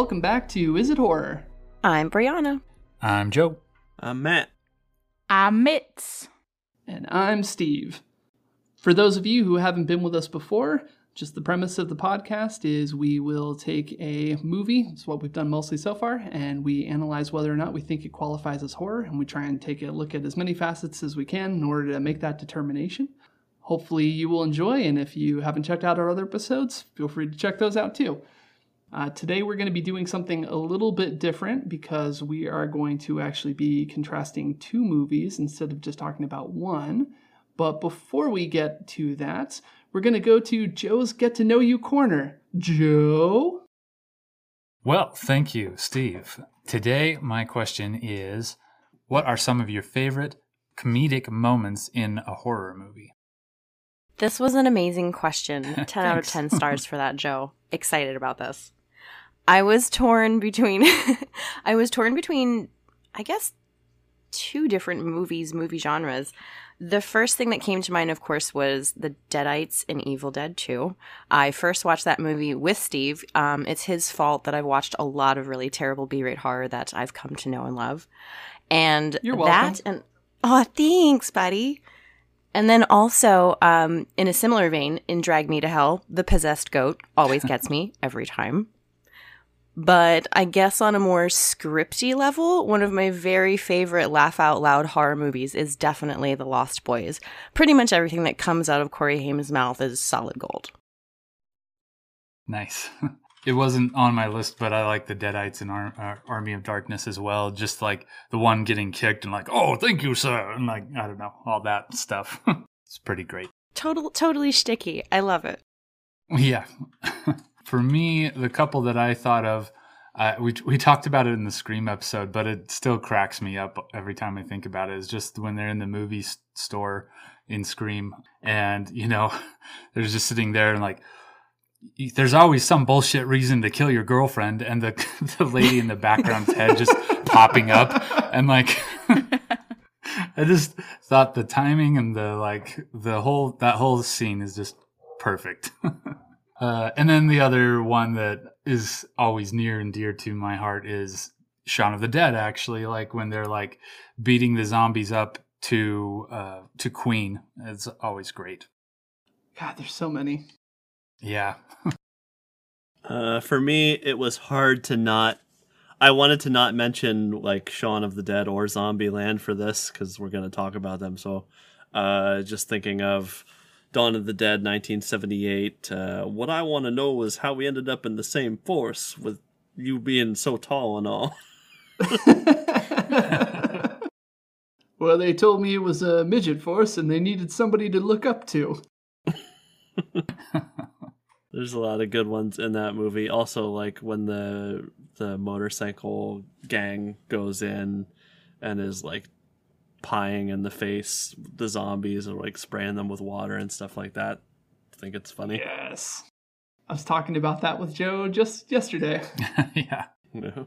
Welcome back to Is It Horror? I'm Brianna. I'm Joe. I'm Matt. I'm Mitz. And I'm Steve. For those of you who haven't been with us before, just the premise of the podcast is we will take a movie, it's what we've done mostly so far, and we analyze whether or not we think it qualifies as horror, and we try and take a look at as many facets as we can in order to make that determination. Hopefully, you will enjoy, and if you haven't checked out our other episodes, feel free to check those out too. Uh, today, we're going to be doing something a little bit different because we are going to actually be contrasting two movies instead of just talking about one. But before we get to that, we're going to go to Joe's Get to Know You corner. Joe? Well, thank you, Steve. Today, my question is What are some of your favorite comedic moments in a horror movie? This was an amazing question. 10 out of 10 stars for that, Joe. Excited about this. I was torn between I was torn between I guess two different movies, movie genres. The first thing that came to mind, of course, was The Deadites in Evil Dead 2. I first watched that movie with Steve. Um, it's his fault that I've watched a lot of really terrible B rate horror that I've come to know and love. And that and oh, thanks, buddy. And then also, um, in a similar vein, in Drag Me to Hell, the possessed goat always gets me every time. But I guess on a more scripty level, one of my very favorite laugh out loud horror movies is definitely The Lost Boys. Pretty much everything that comes out of Corey Haim's mouth is solid gold. Nice. It wasn't on my list, but I like the Deadites and Ar- Ar- Army of Darkness as well. Just like the one getting kicked and like, oh, thank you, sir. And like, I don't know, all that stuff. it's pretty great. Total, totally sticky. I love it. Yeah. For me, the couple that I thought of, uh, we we talked about it in the Scream episode, but it still cracks me up every time I think about it. Is just when they're in the movie store in Scream, and you know, they're just sitting there and like, there's always some bullshit reason to kill your girlfriend, and the the lady in the background's head just popping up, and like. I just thought the timing and the like the whole that whole scene is just perfect. Uh, and then the other one that is always near and dear to my heart is Shaun of the Dead. Actually, like when they're like beating the zombies up to uh, to Queen, it's always great. God, there's so many. Yeah, Uh, for me, it was hard to not. I wanted to not mention like Shaun of the Dead or Zombieland for this because we're going to talk about them. So, uh, just thinking of Dawn of the Dead, 1978. Uh, what I want to know is how we ended up in the same force with you being so tall and all. well, they told me it was a midget force and they needed somebody to look up to. There's a lot of good ones in that movie. Also, like when the the motorcycle gang goes in and is like pieing in the face the zombies or like spraying them with water and stuff like that. I think it's funny. Yes. I was talking about that with Joe just yesterday. yeah. Yeah.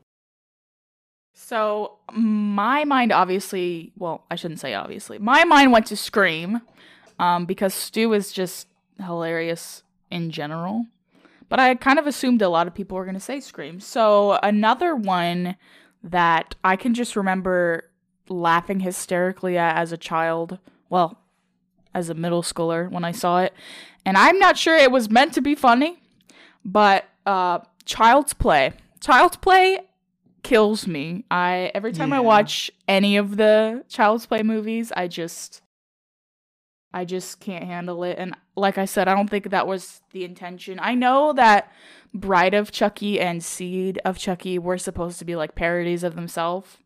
So my mind obviously, well, I shouldn't say obviously. My mind went to Scream, um, because Stu is just hilarious in general. But I kind of assumed a lot of people were gonna say Scream. So another one that I can just remember laughing hysterically at as a child. Well, as a middle schooler when I saw it, and I'm not sure it was meant to be funny, but uh, Child's Play. Child's Play kills me. I every time I watch any of the Child's Play movies, I just I just can't handle it. And like I said, I don't think that was the intention. I know that Bride of Chucky and Seed of Chucky were supposed to be like parodies of themselves.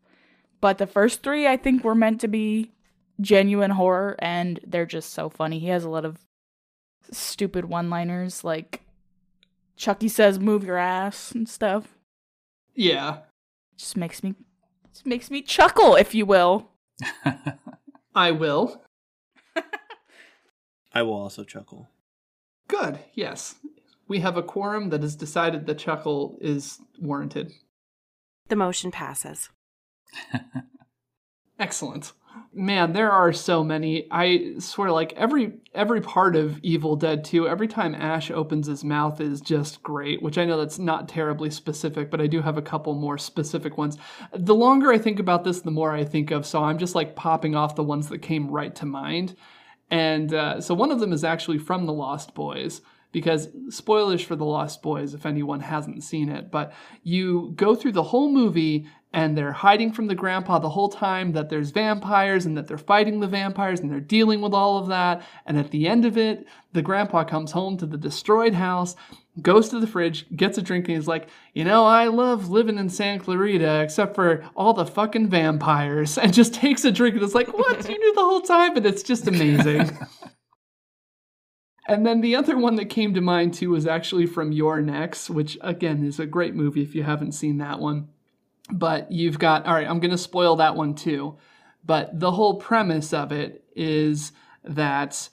But the first three I think were meant to be genuine horror and they're just so funny. He has a lot of stupid one-liners like Chucky says move your ass and stuff. Yeah, Just makes me just makes me chuckle, if you will. I will. I will also chuckle. Good, yes. We have a quorum that has decided the chuckle is warranted. The motion passes. Excellent. Man, there are so many. I swear, like every every part of Evil Dead 2, every time Ash opens his mouth is just great, which I know that's not terribly specific, but I do have a couple more specific ones. The longer I think about this, the more I think of, so I'm just like popping off the ones that came right to mind. And uh, so one of them is actually from The Lost Boys because spoilers for The Lost Boys if anyone hasn't seen it, but you go through the whole movie and they're hiding from the grandpa the whole time that there's vampires and that they're fighting the vampires and they're dealing with all of that. And at the end of it, the grandpa comes home to the destroyed house, goes to the fridge, gets a drink, and he's like, You know, I love living in Santa Carla except for all the fucking vampires. And just takes a drink and it's like, What? You knew the whole time? And it's just amazing. And then the other one that came to mind too was actually from You're Next, which again is a great movie if you haven't seen that one. But you've got, all right, I'm going to spoil that one too. But the whole premise of it is that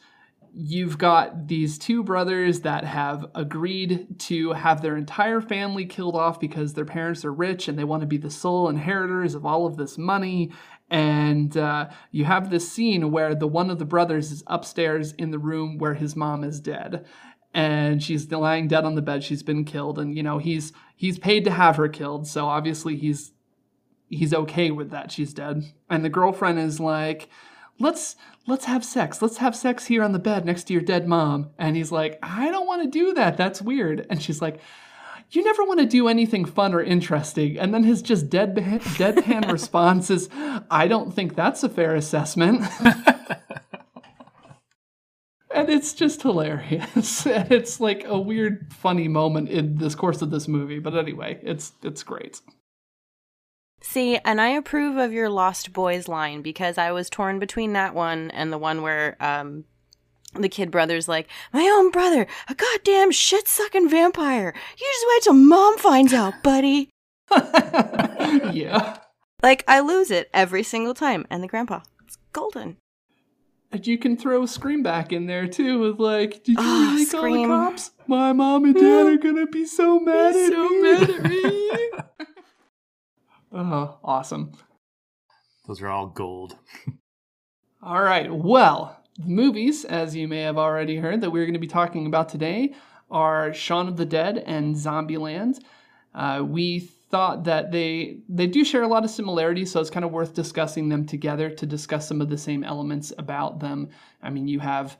you've got these two brothers that have agreed to have their entire family killed off because their parents are rich and they want to be the sole inheritors of all of this money. And uh, you have this scene where the one of the brothers is upstairs in the room where his mom is dead and she's lying dead on the bed. She's been killed. And you know he's he's paid to have her killed. So obviously he's he's okay with that. She's dead. And the girlfriend is like let's let's have sex. Let's have sex here on the bed next to your dead mom. And he's like i don't want to do that. That's weird. And she's like you never want to do anything fun or interesting. And then his just dead deadpan response is i don't think that's a fair assessment and it's just hilarious. And it's like a weird, funny moment in this course of this movie. But anyway, it's it's great. See, and I approve of your Lost Boys line because I was torn between that one and the one where um, the kid brother's like, My own brother, a goddamn shit sucking vampire. You just wait till mom finds out, buddy. yeah. Like, I lose it every single time. And the grandpa, it's golden. And you can throw a Scream back in there too with like, did you Oh, really call the cops? My mom and dad are gonna be so mad at so me. mad at me. oh, awesome. Those are all gold. All right. Well, the movies, as you may have already heard, that we're going to be talking about today are Shaun of the Dead and Zombieland. Uh, we thought that they they do share a lot of similarities, so it's kind of worth discussing them together to discuss some of the same elements about them. I mean, you have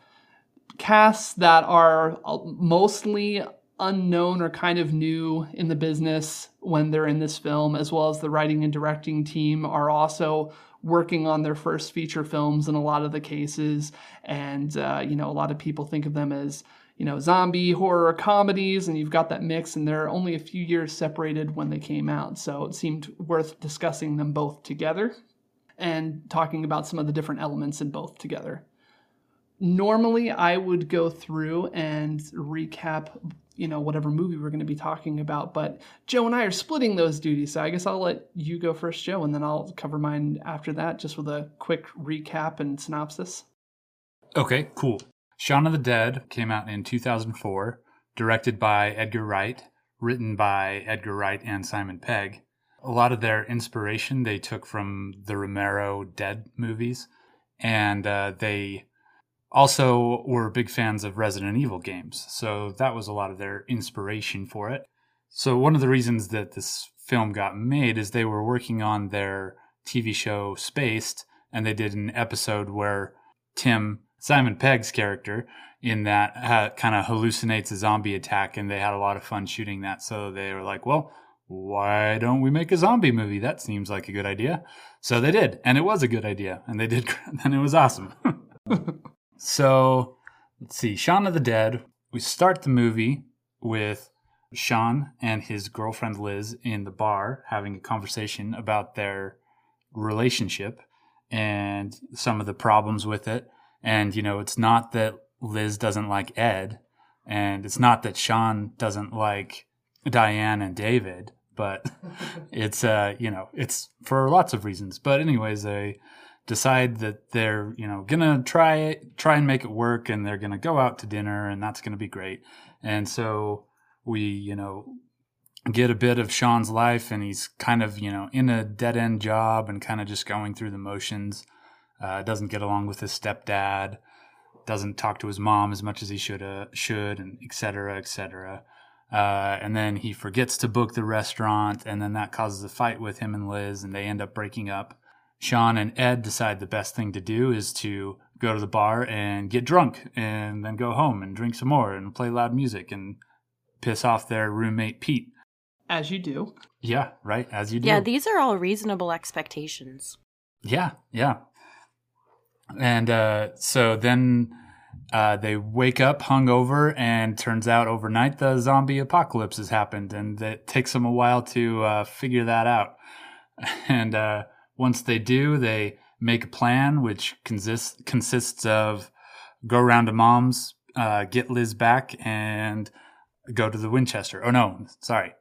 casts that are uh, mostly unknown or kind of new in the business when they're in this film, as well as the writing and directing team are also working on their first feature films in a lot of the cases. And, uh, you know, a lot of people think of them as, you know, zombie horror comedies, and you've got that mix, and they're only a few years separated when they came out. So it seemed worth discussing them both together and talking about some of the different elements in both together normally I would go through and recap, you know, whatever movie we're going to be talking about. But Joe and I are splitting those duties. So I guess I'll let you go first, Joe, and then I'll cover mine after that, just with a quick recap and synopsis. Okay, cool. Shaun of the Dead came out in 2004, directed by Edgar Wright, written by Edgar Wright and Simon Pegg. A lot of their inspiration they took from the Romero Dead movies, and uh, they also were big fans of Resident Evil games. So that was a lot of their inspiration for it. So one of the reasons that this film got made is they were working on their TV show Spaced, and they did an episode where Tim Simon Pegg's character in that uh, kind of hallucinates a zombie attack, and they had a lot of fun shooting that. So they were like, well, why don't we make a zombie movie? That seems like a good idea. So they did, and it was a good idea, and they did, and it was awesome. so let's see, Shaun of the Dead. We start the movie with Shaun and his girlfriend Liz in the bar having a conversation about their relationship and some of the problems with it. And, you know, it's not that Liz doesn't like Ed, and it's not that Shaun doesn't like Diane and David, but it's, uh, you know, it's for lots of reasons. But, anyways, they decide that they're, you know, gonna try try and make it work, and they're gonna go out to dinner, and that's gonna be great. And so we, you know, get a bit of Shaun's life, and he's kind of, you know, in a dead end job and kind of just going through the motions. Uh, doesn't get along with his stepdad, doesn't talk to his mom as much as he should uh, should, and et cetera, et cetera. Uh, and then he forgets to book the restaurant, and then that causes a fight with him and Liz, and they end up breaking up. Shaun and Ed decide the best thing to do is to go to the bar and get drunk, and then go home and drink some more and play loud music and piss off their roommate Pete. As you do. Yeah, right. As you do. Yeah, these are all reasonable expectations. Yeah, yeah. And uh, so then uh, they wake up hungover, and turns out overnight the zombie apocalypse has happened, and it takes them a while to uh, figure that out. And uh, once they do, they make a plan, which consists consists of go around to mom's, uh, get Liz back, and go to the Winchester. Oh no, sorry,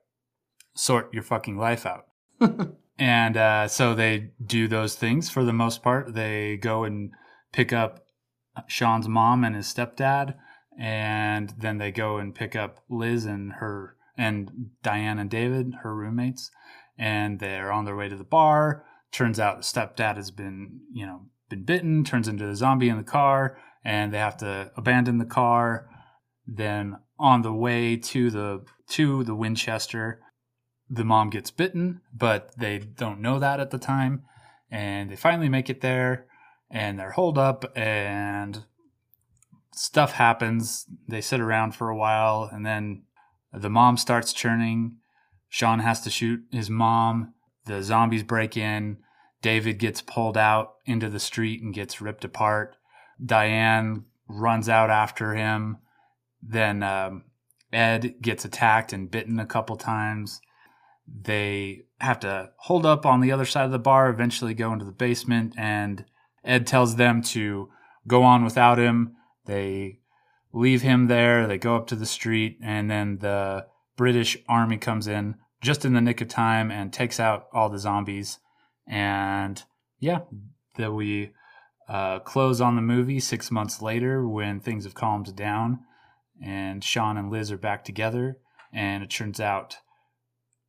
sort your fucking life out. and uh, so they do those things for the most part. They go and pick up Shaun's mom and his stepdad, and then they go and pick up Liz and her and Diane and David, her roommates, and they're on their way to the bar. Turns out the stepdad has been, you know, been bitten, turns into a zombie in the car, and they have to abandon the car. Then on the way to the to the Winchester, the mom gets bitten, but they don't know that at the time. And they finally make it there and they're holed up and stuff happens. They sit around for a while and then the mom starts churning. Shaun has to shoot his mom. The zombies break in. David gets pulled out into the street and gets ripped apart. Diane runs out after him. Then um, Ed gets attacked and bitten a couple times. They have to hold up on the other side of the bar, eventually go into the basement, and Ed tells them to go on without him. They leave him there. They go up to the street, and then the British army comes in just in the nick of time and takes out all the zombies. And yeah, that we uh, close on the movie six months later when things have calmed down, and Shaun and Liz are back together. And it turns out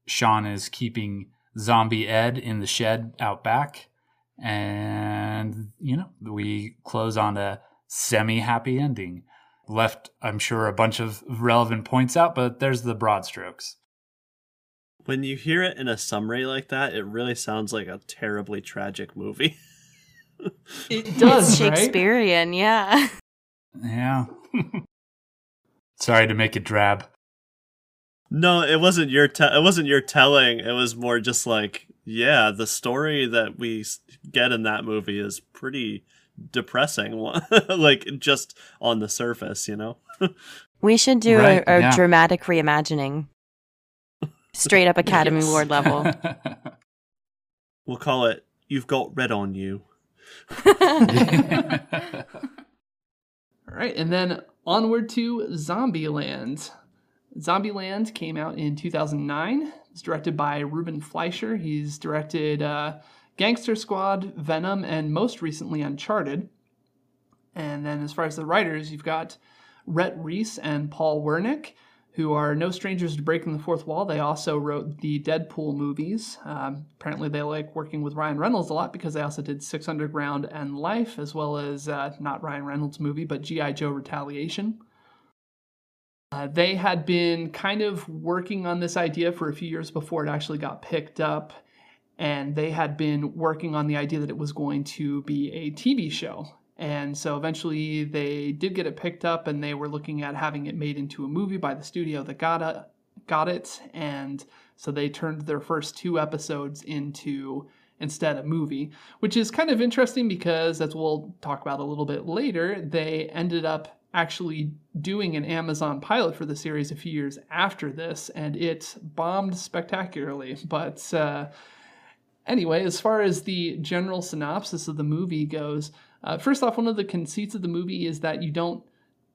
Shaun is keeping zombie Ed in the shed out back. And, you know, we close on a semi happy ending. Left, I'm sure, a bunch of relevant points out, but there's the broad strokes. When you hear it in a summary like that, it really sounds like a terribly tragic movie. It does, it's right? Shakespearean, yeah. Yeah. Sorry to make it drab. No, it wasn't your te- it wasn't your telling. It was more just like, yeah, the story that we get in that movie is pretty depressing. like just on the surface, you know. We should do Right, a, a yeah. dramatic reimagining. Straight up Academy Yes. Award level. We'll call it "You've Got Red on You." All right, and then onward to Zombieland. Zombieland came out in 2009. It's directed by Ruben Fleischer. He's directed uh, Gangster Squad, Venom, and most recently Uncharted. And then as far as the writers, you've got Rhett Reese and Paul Wernick, who are no strangers to breaking the fourth wall. They also wrote the Deadpool movies. Um, apparently, they like working with Ryan Reynolds a lot because they also did Six Underground and Life, as well as uh, not Ryan Reynolds' movie, but G.I. Joe Retaliation. Uh, they had been kind of working on this idea for a few years before it actually got picked up, and they had been working on the idea that it was going to be a TV show. And so eventually they did get it picked up, and they were looking at having it made into a movie by the studio that got. Got it, and so they turned their first two episodes into instead a movie, which is kind of interesting because, as we'll talk about a little bit later, they ended up actually doing an Amazon pilot for the series a few years after this, and it bombed spectacularly. But uh, anyway, as far as the general synopsis of the movie goes, uh, first off, one of the conceits of the movie is that you don't,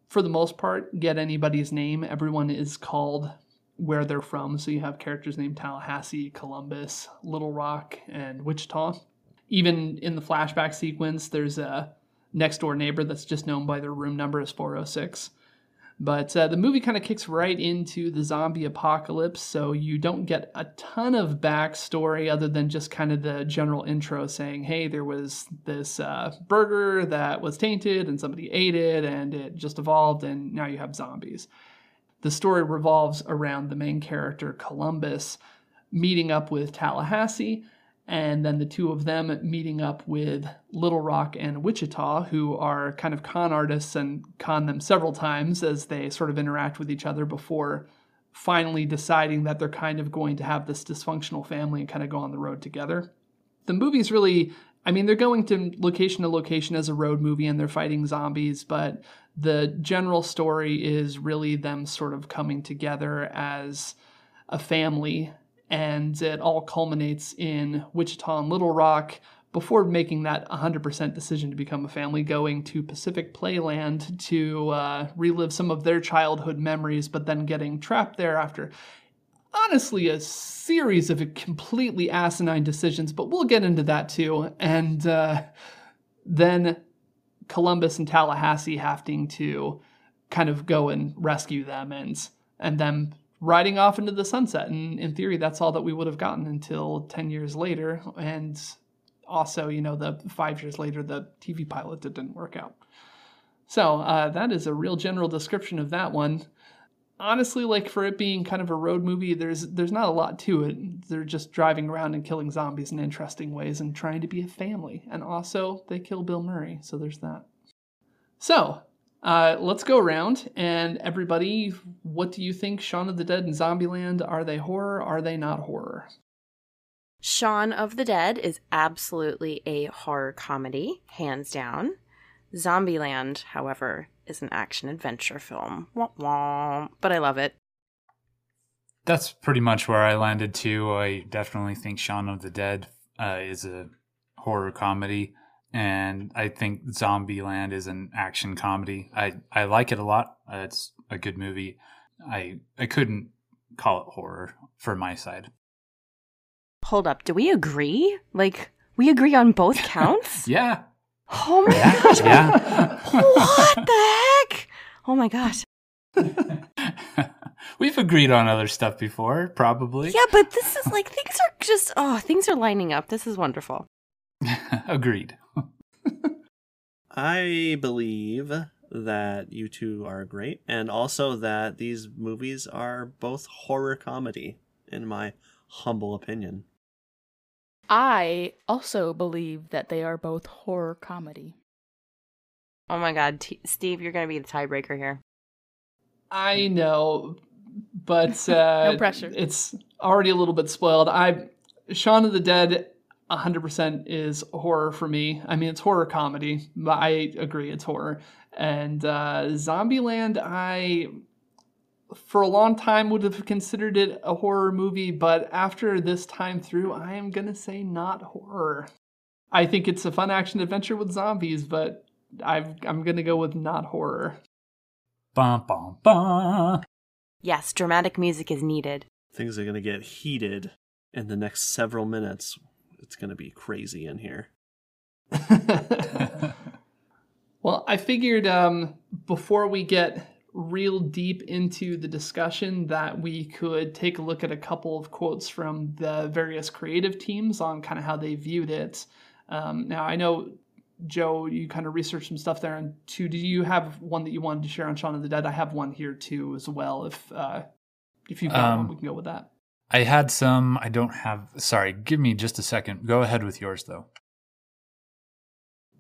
for the most part, get anybody's name. Everyone is called where they're from. So you have characters named Tallahassee, Columbus, Little Rock, and Wichita. Even in the flashback sequence, there's a next door neighbor that's just known by their room number as 406. But uh, the movie kind of kicks right into the zombie apocalypse, so you don't get a ton of backstory other than just kind of the general intro saying, hey, there was this uh, burger that was tainted and somebody ate it and it just evolved and now you have zombies. The story revolves around the main character, Columbus, meeting up with Tallahassee and then the two of them meeting up with Little Rock and Wichita, who are kind of con artists and con them several times as they sort of interact with each other before finally deciding that they're kind of going to have this dysfunctional family and kind of go on the road together. The movie's really, I mean, they're going to location to location as a road movie and they're fighting zombies, but the general story is really them sort of coming together as a family and it all culminates in Wichita and Little Rock before making that 100% decision to become a family, going to Pacific Playland to uh, relive some of their childhood memories, but then getting trapped there after honestly a series of completely asinine decisions, but we'll get into that too. And uh, then Columbus and Tallahassee having to kind of go and rescue them and and them riding off into the sunset. And in theory, that's all that we would have gotten until 10 years later. And also, you know, the five years later, the TV pilot that didn't work out. So uh, that is a real general description of that one. Honestly, like for it being kind of a road movie, there's there's not a lot to it. They're just driving around and killing zombies in interesting ways and trying to be a family. And also, they kill Bill Murray, so there's that. So uh, let's go around and everybody, what do you think? Shaun of the Dead and Zombieland, are they horror? Are they not horror? Shaun of the Dead is absolutely a horror comedy, hands down. Zombieland, however, is an action adventure film. Wah, wah, but I love it. That's pretty much where I landed too. I definitely think Shaun of the Dead uh, is a horror comedy and I think Zombieland is an action comedy. I I like it a lot. Uh, it's a good movie. I I couldn't call it horror for my side. Hold up, do we agree? Like we agree on both counts? yeah. Oh my yeah. gosh. Yeah. what the heck? Oh my gosh. We've agreed on other stuff before, probably. Yeah, but this is like things are just oh, things are lining up. This is wonderful. Agreed. I believe that you two are great, and also that these movies are both horror comedy, in my humble opinion. I also believe that they are both horror comedy. Oh my god, T- Steve, you're going to be the tiebreaker here. I know, but uh, No pressure. It's already a little bit spoiled. I Shaun of the Dead 100% is horror for me. I mean, it's horror comedy, but I agree it's horror. And uh, Zombieland, I for a long time would have considered it a horror movie, but after this time through, I am gonna say not horror. I think it's a fun action adventure with zombies, but I've, I'm gonna go with not horror. Bum, bum, bum. Yes, dramatic music is needed. Things are going to get heated in the next several minutes. It's going to be crazy in here. well, I figured um, before we get real deep into the discussion that we could take a look at a couple of quotes from the various creative teams on kind of how they viewed it. Um, now, I know, Joe, you kind of researched some stuff there. And two, do you have one that you wanted to share on Shaun of the Dead? I have one here too as well. If uh, if you've got Um, one, we can go with that. I had some. I don't have. Sorry, give me just a second. Go ahead with yours, though.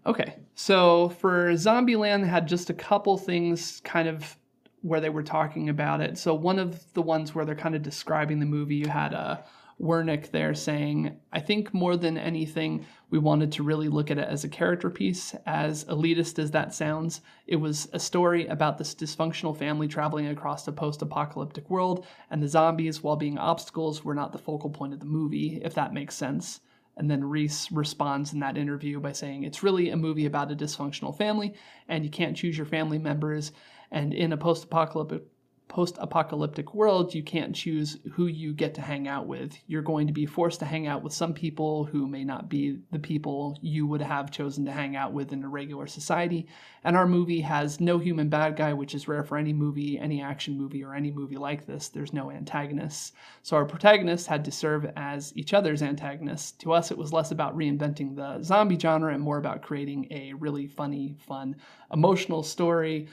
Okay, so for Zombieland, had just a couple things kind of where they were talking about it. So one of the ones where they're kind of describing the movie, you had a Wernick there saying, I think more than anything, we wanted to really look at it as a character piece. As elitist as that sounds, it was a story about this dysfunctional family traveling across a post apocalyptic world, and the zombies, while being obstacles, were not the focal point of the movie, if that makes sense. And then Reese responds in that interview by saying, It's really a movie about a dysfunctional family, and you can't choose your family members. And in a post apocalyptic post apocalyptic world, you can't choose who you get to hang out with. You're going to be forced to hang out with some people who may not be the people you would have chosen to hang out with in a regular society. And our movie has no human bad guy, which is rare for any movie, any action movie, or any movie like this. There's no antagonists. So our protagonists had to serve as each other's antagonists. To us, it was less about reinventing the zombie genre and more about creating a really funny, fun, emotional story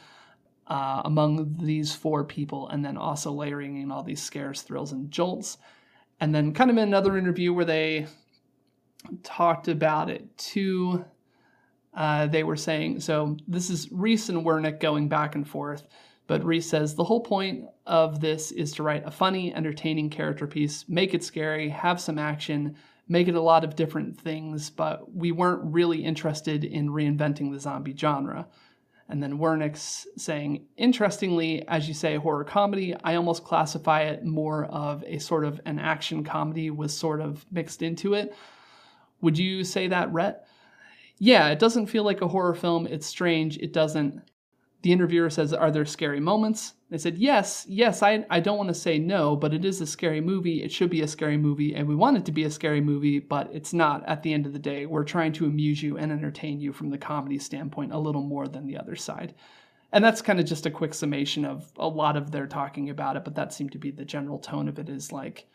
uh, among these four people, and then also layering in all these scares, thrills, and jolts. And then, kind of in another interview where they talked about it too, uh, they were saying so this is Reese and Wernick going back and forth. But Reese says the whole point of this is to write a funny, entertaining character piece, make it scary, have some action, make it a lot of different things, but we weren't really interested in reinventing the zombie genre. And then Wernick's saying, interestingly, as you say, horror comedy, I almost classify it more of a sort of an action comedy with sort of mixed into it. Would you say that, Rhett? Yeah, it doesn't feel like a horror film. It's strange. It doesn't the interviewer says, Are there scary moments? They said, Yes, yes, I, I don't want to say no, but it is a scary movie. It should be a scary movie, and we want it to be a scary movie, but it's not at the end of the day. We're trying to amuse you and entertain you from the comedy standpoint a little more than the other side. And that's kind of just a quick summation of a lot of their talking about it, but that seemed to be the general tone of it is like,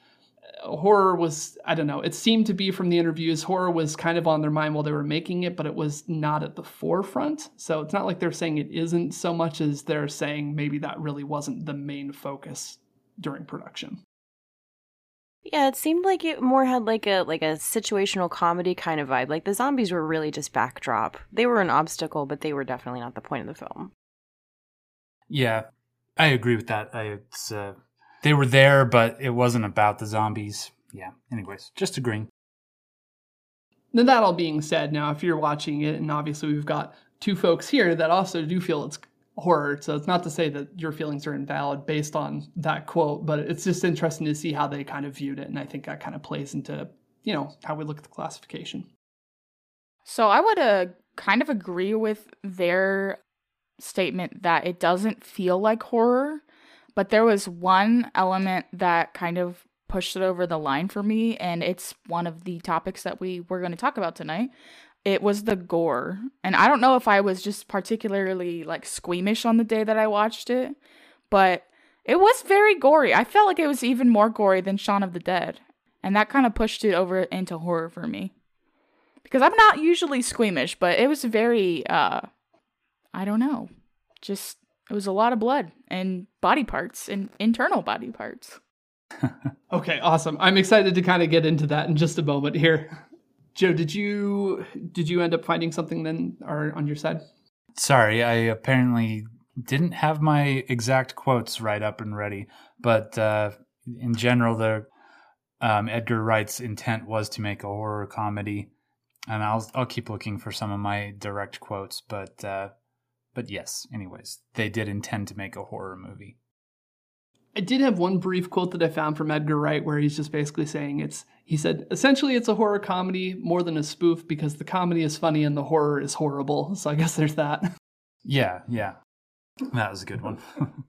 horror was i don't know it seemed to be from the interviews horror was kind of on their mind while they were making it but it was not at the forefront. So it's not like they're saying it isn't so much as they're saying maybe that really wasn't the main focus during production. Yeah it seemed like it more had like a like a situational comedy kind of vibe. Like the zombies were really just backdrop. They were an obstacle but they were definitely not the point of the film. Yeah i agree with that. I, it's uh they were there, but it wasn't about the zombies. Yeah. Anyways, just agreeing. Now, that all being said, now if you're watching it, and obviously we've got two folks here that also do feel it's horror, so it's not to say that your feelings are invalid based on that quote, but it's just interesting to see how they kind of viewed it, and I think that kind of plays into you know how we look at the classification. So I would uh, kind of agree with their statement that it doesn't feel like horror but there was one element that kind of pushed it over the line for me, and it's one of the topics that we were going to talk about tonight. It was the gore. And I don't know if I was just particularly like squeamish on the day that I watched it, but it was very gory. I felt like it was even more gory than Shaun of the Dead. And that kind of pushed it over into horror for me. Because I'm not usually squeamish, but it was very uh I don't know. Just it was a lot of blood and body parts and internal body parts. okay, awesome. I'm excited to kind of get into that in just a moment here. Joe, did you did you end up finding something then or on your side? Sorry, I apparently didn't have my exact quotes right up and ready, but uh, in general, the um, Edgar Wright's intent was to make a horror comedy, and I'll I'll keep looking for some of my direct quotes, but uh, but yes, anyways, they did intend to make a horror movie. I did have one brief quote that I found from Edgar Wright where he's just basically saying it's he said essentially it's a horror comedy more than a spoof because the comedy is funny and the horror is horrible. So I guess there's that. Yeah, yeah. That was a good one.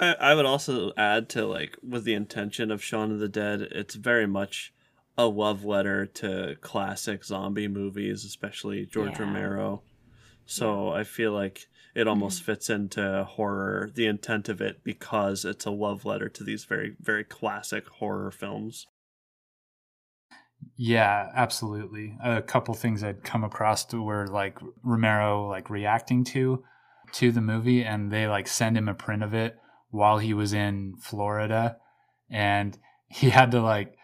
I, I would also add to like with the intention of Shaun of the Dead, it's very much a love letter to classic zombie movies, especially George yeah. Romero. So I feel like it almost mm-hmm. fits into horror, the intent of it, because it's a love letter to these very, very classic horror films. Yeah, absolutely. A couple things I'd come across to were like Romero like reacting to to the movie and they like send him a print of it while he was in Florida and he had to like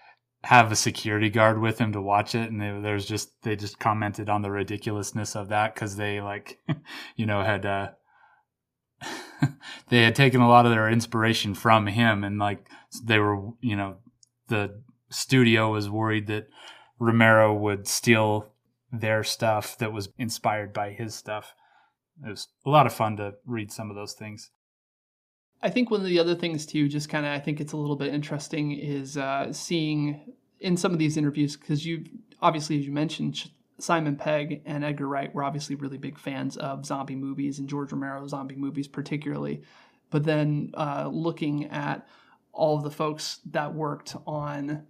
have a security guard with him to watch it and there's just they just commented on the ridiculousness of that because they like you know had uh they had taken a lot of their inspiration from him and like they were you know the studio was worried that romero would steal their stuff that was inspired by his stuff. It was a lot of fun to read some of those things I think one of the other things too, just kind of, I think it's a little bit interesting, is uh, seeing in some of these interviews because you obviously, as you mentioned, Simon Pegg and Edgar Wright were obviously really big fans of zombie movies and George Romero zombie movies, particularly. but then uh, looking at all of the folks that worked on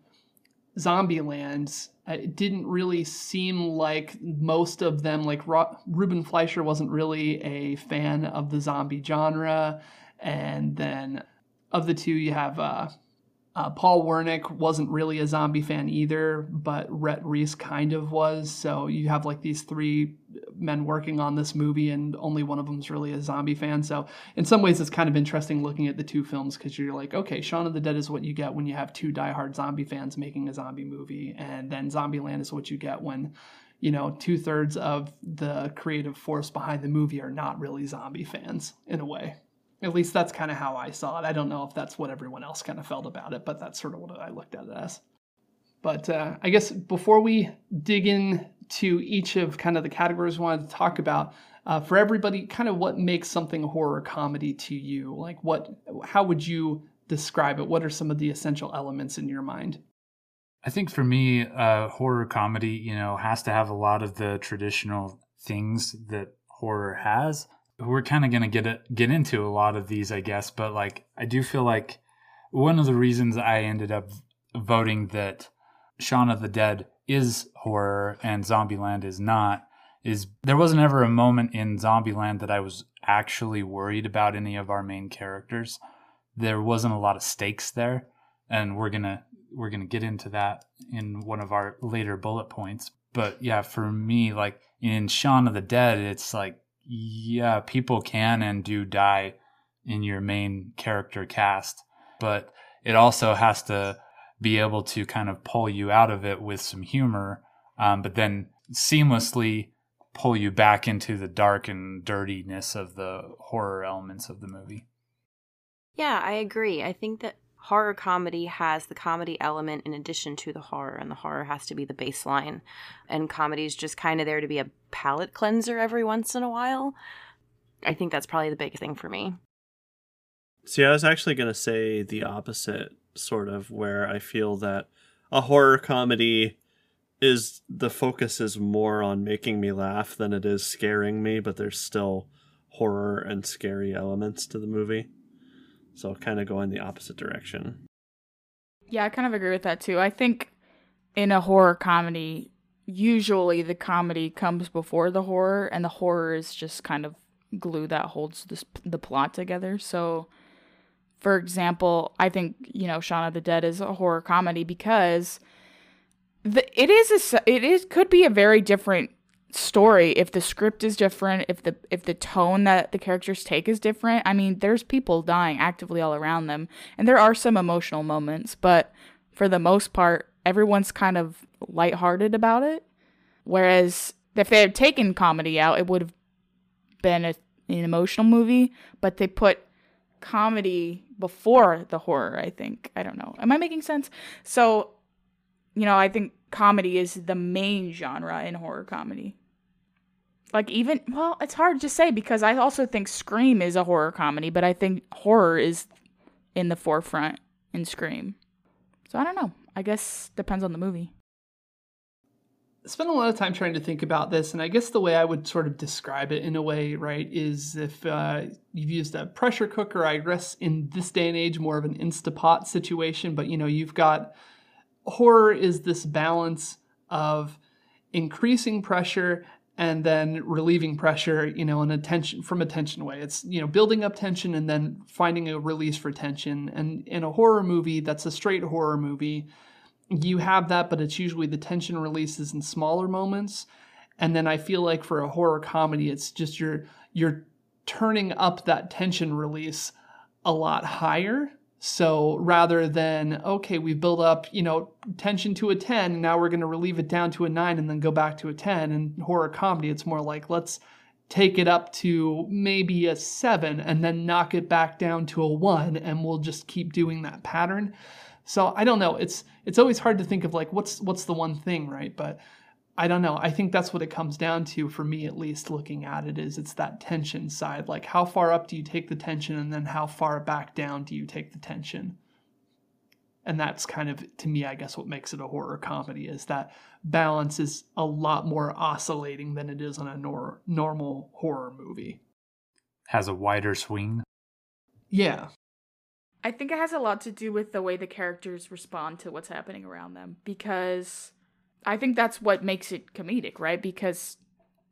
Zombieland, it didn't really seem like most of them, like Ro- Ruben Fleischer, wasn't really a fan of the zombie genre, and then of the two, you have uh, uh, Paul Wernick wasn't really a zombie fan either, but Rhett Reese kind of was. So you have like these three men working on this movie, and only one of them's really a zombie fan. So in some ways, it's kind of interesting looking at the two films because you're like, okay, Shaun of the Dead is what you get when you have two diehard zombie fans making a zombie movie, and then Zombieland is what you get when you know two thirds of the creative force behind the movie are not really zombie fans in a way. At least that's kind of how I saw it. I don't know if that's what everyone else kind of felt about it, but that's sort of what I looked at it as. But uh, I guess before we dig into each of kind of the categories we wanted to talk about, uh, for everybody, kind of what makes something horror comedy to you? Like, what? How would you describe it? What are some of the essential elements in your mind? I think for me, uh, horror comedy, you know, has to have a lot of the traditional things that horror has we're kind of going to get it, get into a lot of these, I guess, but like I do feel like one of the reasons I ended up voting that Shaun of the Dead is horror and Zombieland is not is there wasn't ever a moment in Zombieland that I was actually worried about any of our main characters. There wasn't a lot of stakes there, and we're to we're to get into that in one of our later bullet points. But yeah, for me like in Shaun of the Dead, it's like yeah, people can and do die in your main character cast, but it also has to be able to kind of pull you out of it with some humor, um, but then seamlessly pull you back into the dark and dirtiness of the horror elements of the movie. Yeah, I agree. I think that horror comedy has the comedy element in addition to the horror, and the horror has to be the baseline. And comedy is just kind of there to be a palate cleanser every once in a while. I think that's probably the big thing for me. See, I was actually going to say the opposite, sort of, where I feel that a horror comedy is the focus is more on making me laugh than it is scaring me, but there's still horror and scary elements to the movie. So kind of go in the opposite direction. Yeah, I kind of agree with that too. I think in a horror comedy, usually the comedy comes before the horror, and the horror is just kind of glue that holds this, the plot together. So, for example, I think you know Shaun of the Dead is a horror comedy because the it is a it is could be a very different story if the script is different if the if the tone that the characters take is different i mean there's people dying actively all around them and there are some emotional moments but for the most part everyone's kind of lighthearted about it. Whereas if they had taken comedy out it would have been a, an emotional movie but they put comedy before the horror i think. I don't know. Am i making sense? So you know i think comedy is the main genre in horror comedy. Like even well, it's hard to say because I also think Scream is a horror comedy, but I think horror is in the forefront in Scream. So I don't know. I guess depends on the movie. I spent a lot of time trying to think about this, and I guess the way I would sort of describe it in a way, right, is if uh, you've used a pressure cooker, I guess in this day and age, more of an Instapot situation, but you know, you've got horror is this balance of increasing pressure and then relieving pressure, you know, in a tension from a tension way. It's you know building up tension and then finding a release for tension. And in a horror movie, that's a straight horror movie. You have that, but it's usually the tension releases in smaller moments. And then I feel like for a horror comedy, it's just you're you're turning up that tension release a lot higher so rather than, okay, we build up, you know, tension to a 10, and now we're going to relieve it down to a 9 and then go back to a 10. And horror comedy, it's more like, let's take it up to maybe a 7 and then knock it back down to a 1, and we'll just keep doing that pattern. So I don't know. It's it's always hard to think of like what's what's the one thing, right? But I don't know. I think that's what it comes down to for me, at least looking at it, is it's that tension side. Like, how far up do you take the tension, and then how far back down do you take the tension? And that's kind of, to me, I guess, what makes it a horror comedy is that balance is a lot more oscillating than it is on a nor- normal horror movie. Has a wider swing. Yeah. I think it has a lot to do with the way the characters respond to what's happening around them because I think that's what makes it comedic, right? Because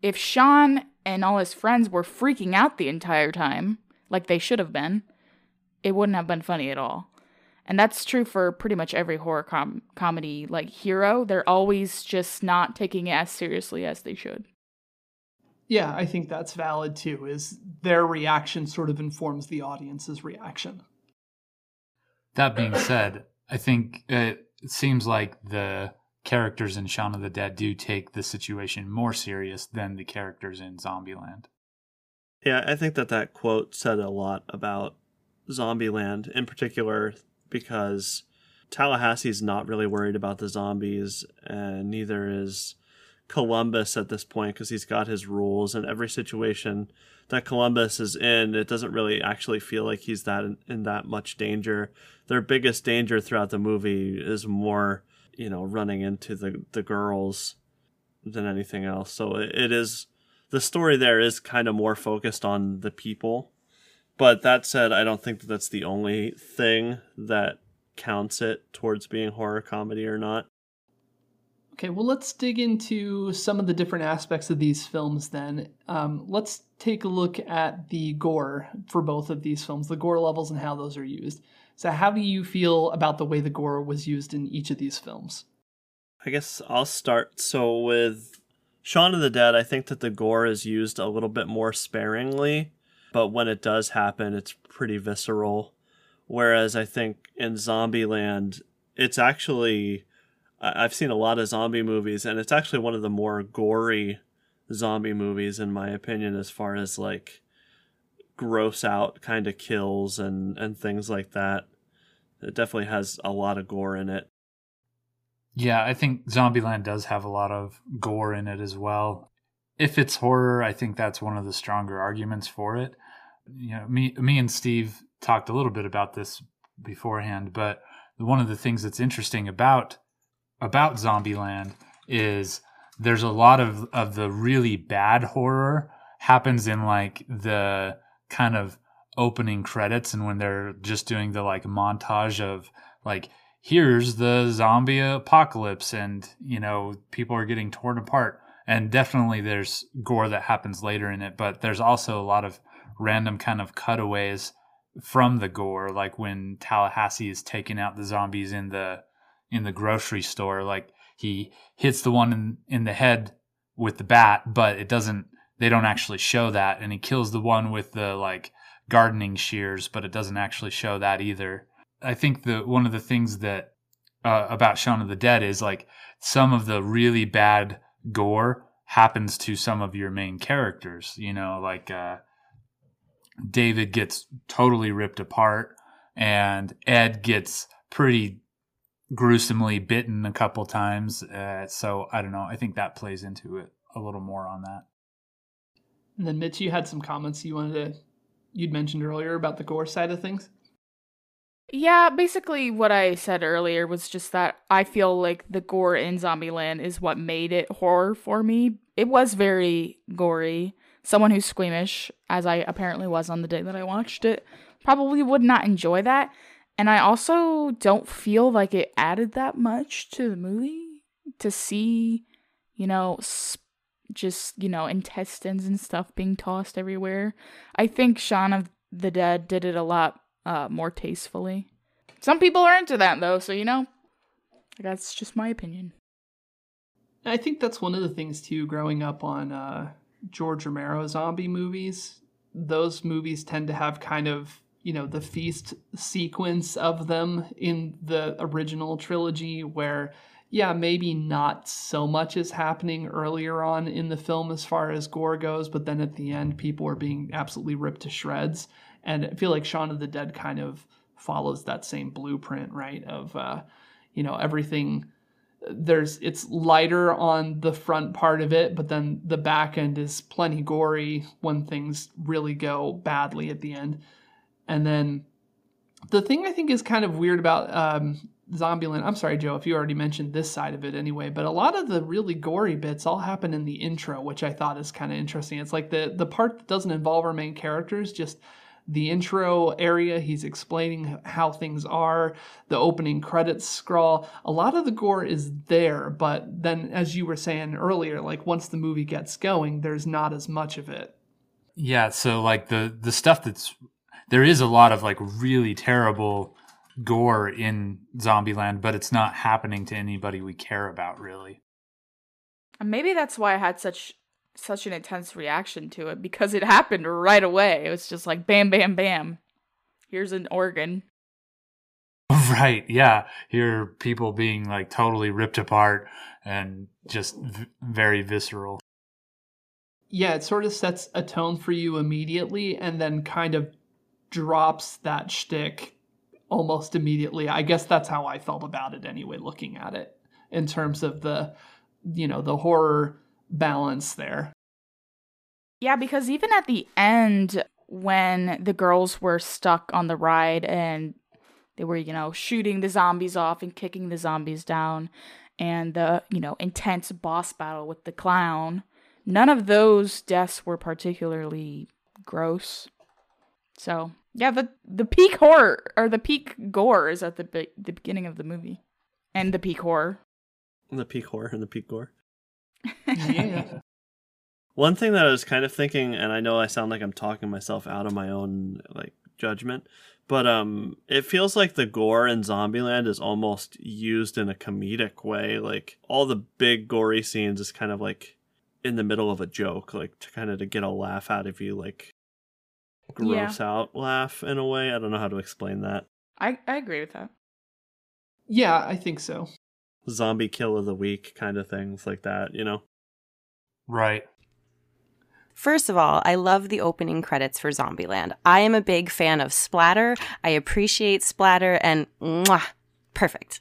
if Shaun and all his friends were freaking out the entire time, like they should have been, it wouldn't have been funny at all. And that's true for pretty much every horror com- comedy like hero. They're always just not taking it as seriously as they should. Yeah, I think that's valid too. Is their reaction sort of informs the audience's reaction. That being said, I think it seems like the characters in Shaun of the Dead do take the situation more serious than the characters in Zombieland. Yeah, I think that that quote said a lot about Zombieland in particular because Tallahassee's not really worried about the zombies, and neither is Columbus at this point because he's got his rules. And every situation that Columbus is in, it doesn't really actually feel like he's that in, in that much danger. Their biggest danger throughout the movie is more, you know, running into the the girls than anything else. So it, it is the story there is kind of more focused on the people but that said, I don't think that that's the only thing that counts it towards being horror comedy or not. Okay, well, let's dig into some of the different aspects of these films then. Um, let's take a look at the gore for both of these films, the gore levels and how those are used. So, how do you feel about the way the gore was used in each of these films? I guess I'll start. So, with Shaun of the Dead, I think that the gore is used a little bit more sparingly but when it does happen, it's pretty visceral. Whereas I think in Zombieland, it's actually I've seen a lot of zombie movies, and it's actually one of the more gory zombie movies, in my opinion, as far as like gross out kind of kills and and things like that. It definitely has a lot of gore in it. Yeah, I think Zombieland does have a lot of gore in it as well. If it's horror, I think that's one of the stronger arguments for it you know, me, me and Steve talked a little bit about this beforehand, but one of the things that's interesting about about Zombieland is there's a lot of of the really bad horror happens in like the kind of opening credits and when they're just doing the like montage of like here's the zombie apocalypse and you know people are getting torn apart and definitely there's gore that happens later in it but there's also a lot of random kind of cutaways from the gore, like when Tallahassee is taking out the zombies in the in the grocery store. Like he hits the one in, in the head with the bat, but it doesn't they don't actually show that, and he kills the one with the like gardening shears, but it doesn't actually show that either. I think the one of the things that uh, about Shaun of the Dead is like some of the really bad gore happens to some of your main characters. You know, like uh, David gets totally ripped apart, and Ed gets pretty gruesomely bitten a couple times. Uh, so I don't know. I think that plays into it a little more on that. And then Mitch, you had some comments you wanted to you'd mentioned earlier about the gore side of things. Yeah, basically what I said earlier was just that I feel like the gore in Zombieland is what made it horror for me. It was very gory someone who's squeamish, as I apparently was on the day that I watched it, probably would not enjoy that. And I also don't feel like it added that much to the movie to see, you know, sp- just, you know, intestines and stuff being tossed everywhere. I think Shaun of the Dead did it a lot uh, more tastefully. Some people are into that though, so you know, that's just my opinion. I think that's one of the things too. Growing up on uh, George Romero zombie movies, those movies tend to have kind of, you know, the feast sequence of them in the original trilogy where yeah, maybe not so much is happening earlier on in the film as far as gore goes, but then at the end, people are being absolutely ripped to shreds. And I feel like Shaun of the Dead kind of follows that same blueprint, right? Of, uh, you know, everything there's it's lighter on the front part of it, but then the back end is plenty gory when things really go badly at the end. And then the thing I think is kind of weird about um, Zombieland. I'm sorry, Joe, if you already mentioned this side of it anyway, but a lot of the really gory bits all happen in the intro, which I thought is kind of interesting. It's like the the part that doesn't involve our main characters just the intro area, he's explaining how things are, the opening credits scroll. A lot of the gore is there, but then, as you were saying earlier, like once the movie gets going, there's not as much of it. Yeah, so like the the stuff that's there is a lot of like really terrible gore in Zombieland, but it's not happening to anybody we care about really. And maybe that's why I had such such an intense reaction to it because it happened right away. It was just like bam, bam, bam. Here's an organ. Right. Yeah. Here are people being like totally ripped apart and just v- very visceral. Yeah, it sort of sets a tone for you immediately and then kind of drops that shtick almost immediately. I guess that's how I felt about it anyway, looking at it in terms of the, you know, the horror balance there. Yeah, because even at the end, when the girls were stuck on the ride and they were, you know, shooting the zombies off and kicking the zombies down, and the, you know, intense boss battle with the clown, none of those deaths were particularly gross. So, yeah, the the peak horror or the peak gore is at the be- the beginning of the movie, and the peak horror. The peak horror and the peak gore. Yeah. One thing that I was kind of thinking, and I know I sound like I'm talking myself out of my own like judgment, but um, it feels like the gore in Zombieland is almost used in a comedic way. Like all the big gory scenes is kind of like in the middle of a joke, like to kind of to get a laugh out of you, like gross out laugh in a way. I don't know how to explain that. I I agree with that. yeah, I think so. Zombie kill of the week kind of things like that, you know. Right. First of all, I love the opening credits for Zombieland. I am a big fan of splatter. I appreciate splatter and mwah, perfect.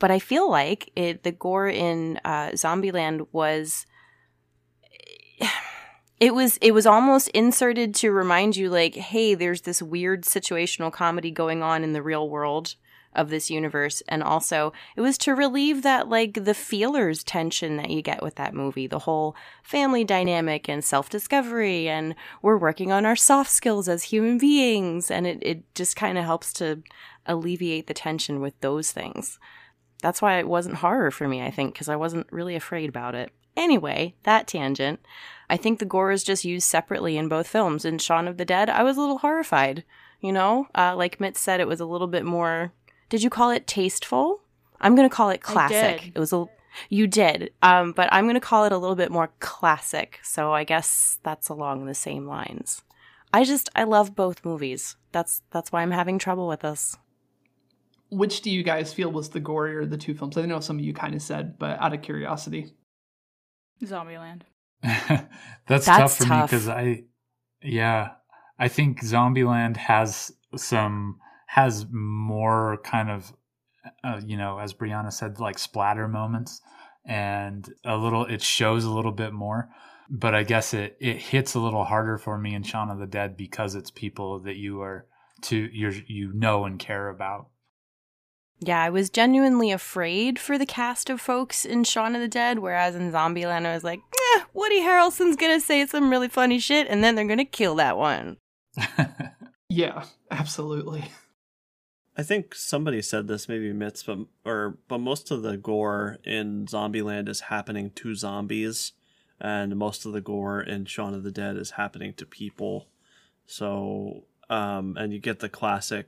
But I feel like it, the gore in uh, Zombieland was it was it was almost inserted to remind you like hey there's this weird situational comedy going on in the real world of this universe. And also it was to relieve that like the feelers tension that you get with that movie the whole family dynamic and self-discovery and we're working on our soft skills as human beings. And it, it just kind of helps to alleviate the tension with those things. That's why it wasn't horror for me i think because i wasn't really afraid about it anyway that tangent i think the gore is just used separately in both films in shaun of the dead i was a little horrified you know uh, like Mitch said it was a little bit more did you call it tasteful? I'm going to call it classic. did. It was a you did. Um, but I'm going to call it a little bit more classic. So I guess that's along the same lines. I just I love both movies. That's that's why I'm having trouble with this. Which do you guys feel was the gorier of the two films? I know some of you kind of said, but out of curiosity. Zombieland. That's, That's tough for me because I, yeah, I think Zombieland has some has more kind of, uh, you know, as Brianna said, like splatter moments, and a little. It shows a little bit more, but I guess it it hits a little harder for me in Shaun of the Dead because it's people that you are to you you know and care about. Yeah, I was genuinely afraid for the cast of folks in Shaun of the Dead, whereas in Zombieland I was like, eh, Woody Harrelson's gonna say some really funny shit, and then they're gonna kill that one. Yeah, absolutely. I think somebody said this, maybe Mitch, but or but most of the gore in Zombieland is happening to zombies, and most of the gore in Shaun of the Dead is happening to people. So, um, and you get the classic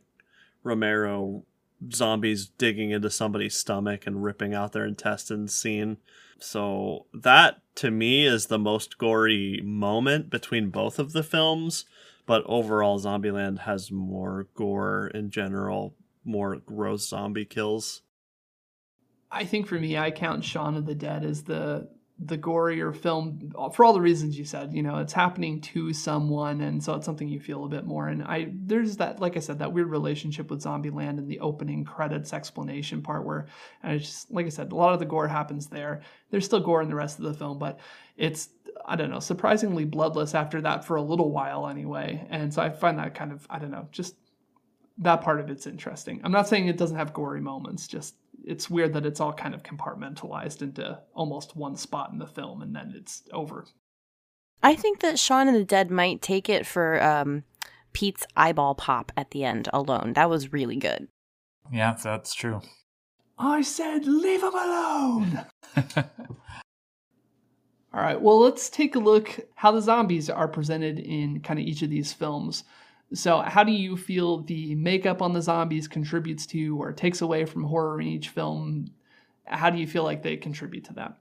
Romero zombies digging into somebody's stomach and ripping out their intestines scene. So that to me is the most gory moment between both of the films. But overall, Zombieland has more gore in general, more gross zombie kills. I think for me, I count Shaun of the Dead as the the gorier film for all the reasons you said. You know, it's happening to someone, and so it's something you feel a bit more. And I there's that, like I said, that weird relationship with Zombieland and the opening credits explanation part where, and it's just like I said, a lot of the gore happens there. There's still gore in the rest of the film, but it's I don't know, surprisingly bloodless after that for a little while anyway. And so I find that kind of I don't know, just that part of it's interesting. I'm not saying it doesn't have gory moments, just it's weird that it's all kind of compartmentalized into almost one spot in the film and then it's over. I think that Shaun of the Dead might take it for um, Pete's eyeball pop at the end alone. That was really good. Yeah, that's true. I said, leave him alone. All right, well, let's take a look how the zombies are presented in kind of each of these films. So, how do you feel the makeup on the zombies contributes to or takes away from horror in each film? How do you feel like they contribute to that?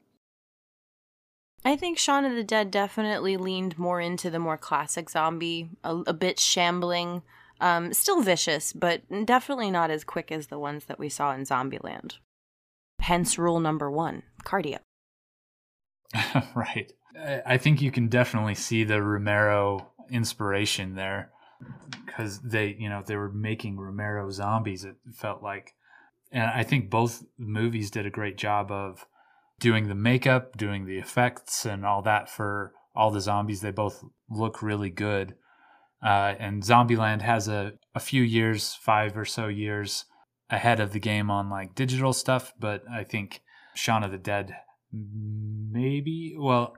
I think Shaun of the Dead definitely leaned more into the more classic zombie, a, a bit shambling, um, still vicious, but definitely not as quick as the ones that we saw in Zombieland. Hence rule number one cardio. right. I think you can definitely see the Romero inspiration there because they, you know, they were making Romero zombies. It felt like, and I think both movies did a great job of doing the makeup, doing the effects, and all that for all the zombies. They both look really good. Uh, and Zombieland has a, a few years, five or so years ahead of the game on like digital stuff, but I think Shaun of the Dead maybe well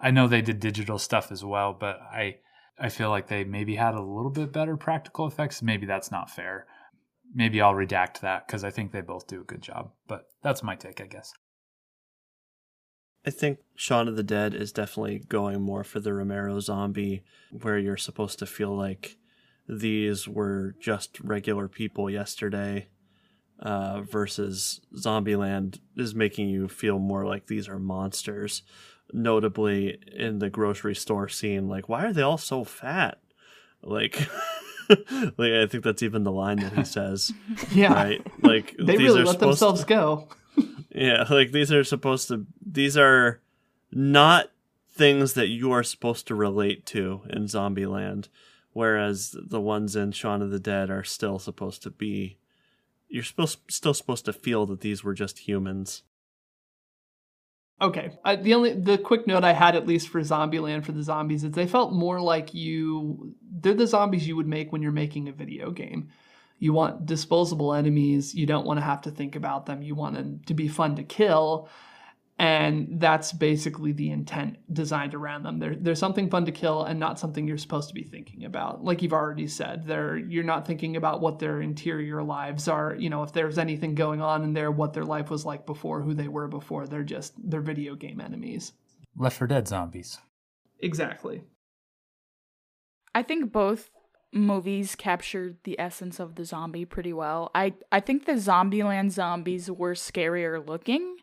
i know they did digital stuff as well but i i feel like they maybe had a little bit better practical effects. Maybe that's not fair. Maybe i'll redact that because i think they both do a good job but that's my take i guess. I think Shaun of the Dead is definitely going more for the Romero zombie, where you're supposed to feel like these were just regular people yesterday uh, versus Zombieland is making you feel more like these are monsters. Notably in the grocery store scene, like why are they all so fat? Like, like I think that's even the line that he says. yeah, right. Like they really let themselves to, go. yeah, like these are supposed to. These are not things that you are supposed to relate to in Zombieland, whereas the ones in Shaun of the Dead are still supposed to be you're supposed still supposed to feel that these were just humans. Okay. The only the quick note I had at least for Zombieland for the zombies is they felt more like you they're the zombies you would make when you're making a video game. You want disposable enemies, you don't want to have to think about them. You want them to be fun to kill and that's basically the intent designed around them. There, there's something fun to kill and not something you're supposed to be thinking about. Like you've already said, there you're not thinking about what their interior lives are. You know, if there's anything going on in there, what their life was like before, who they were before. They're just they're video game enemies. Left 4 Dead zombies. Exactly. I think both movies captured the essence of the zombie pretty well. I I think the Zombieland zombies were scarier looking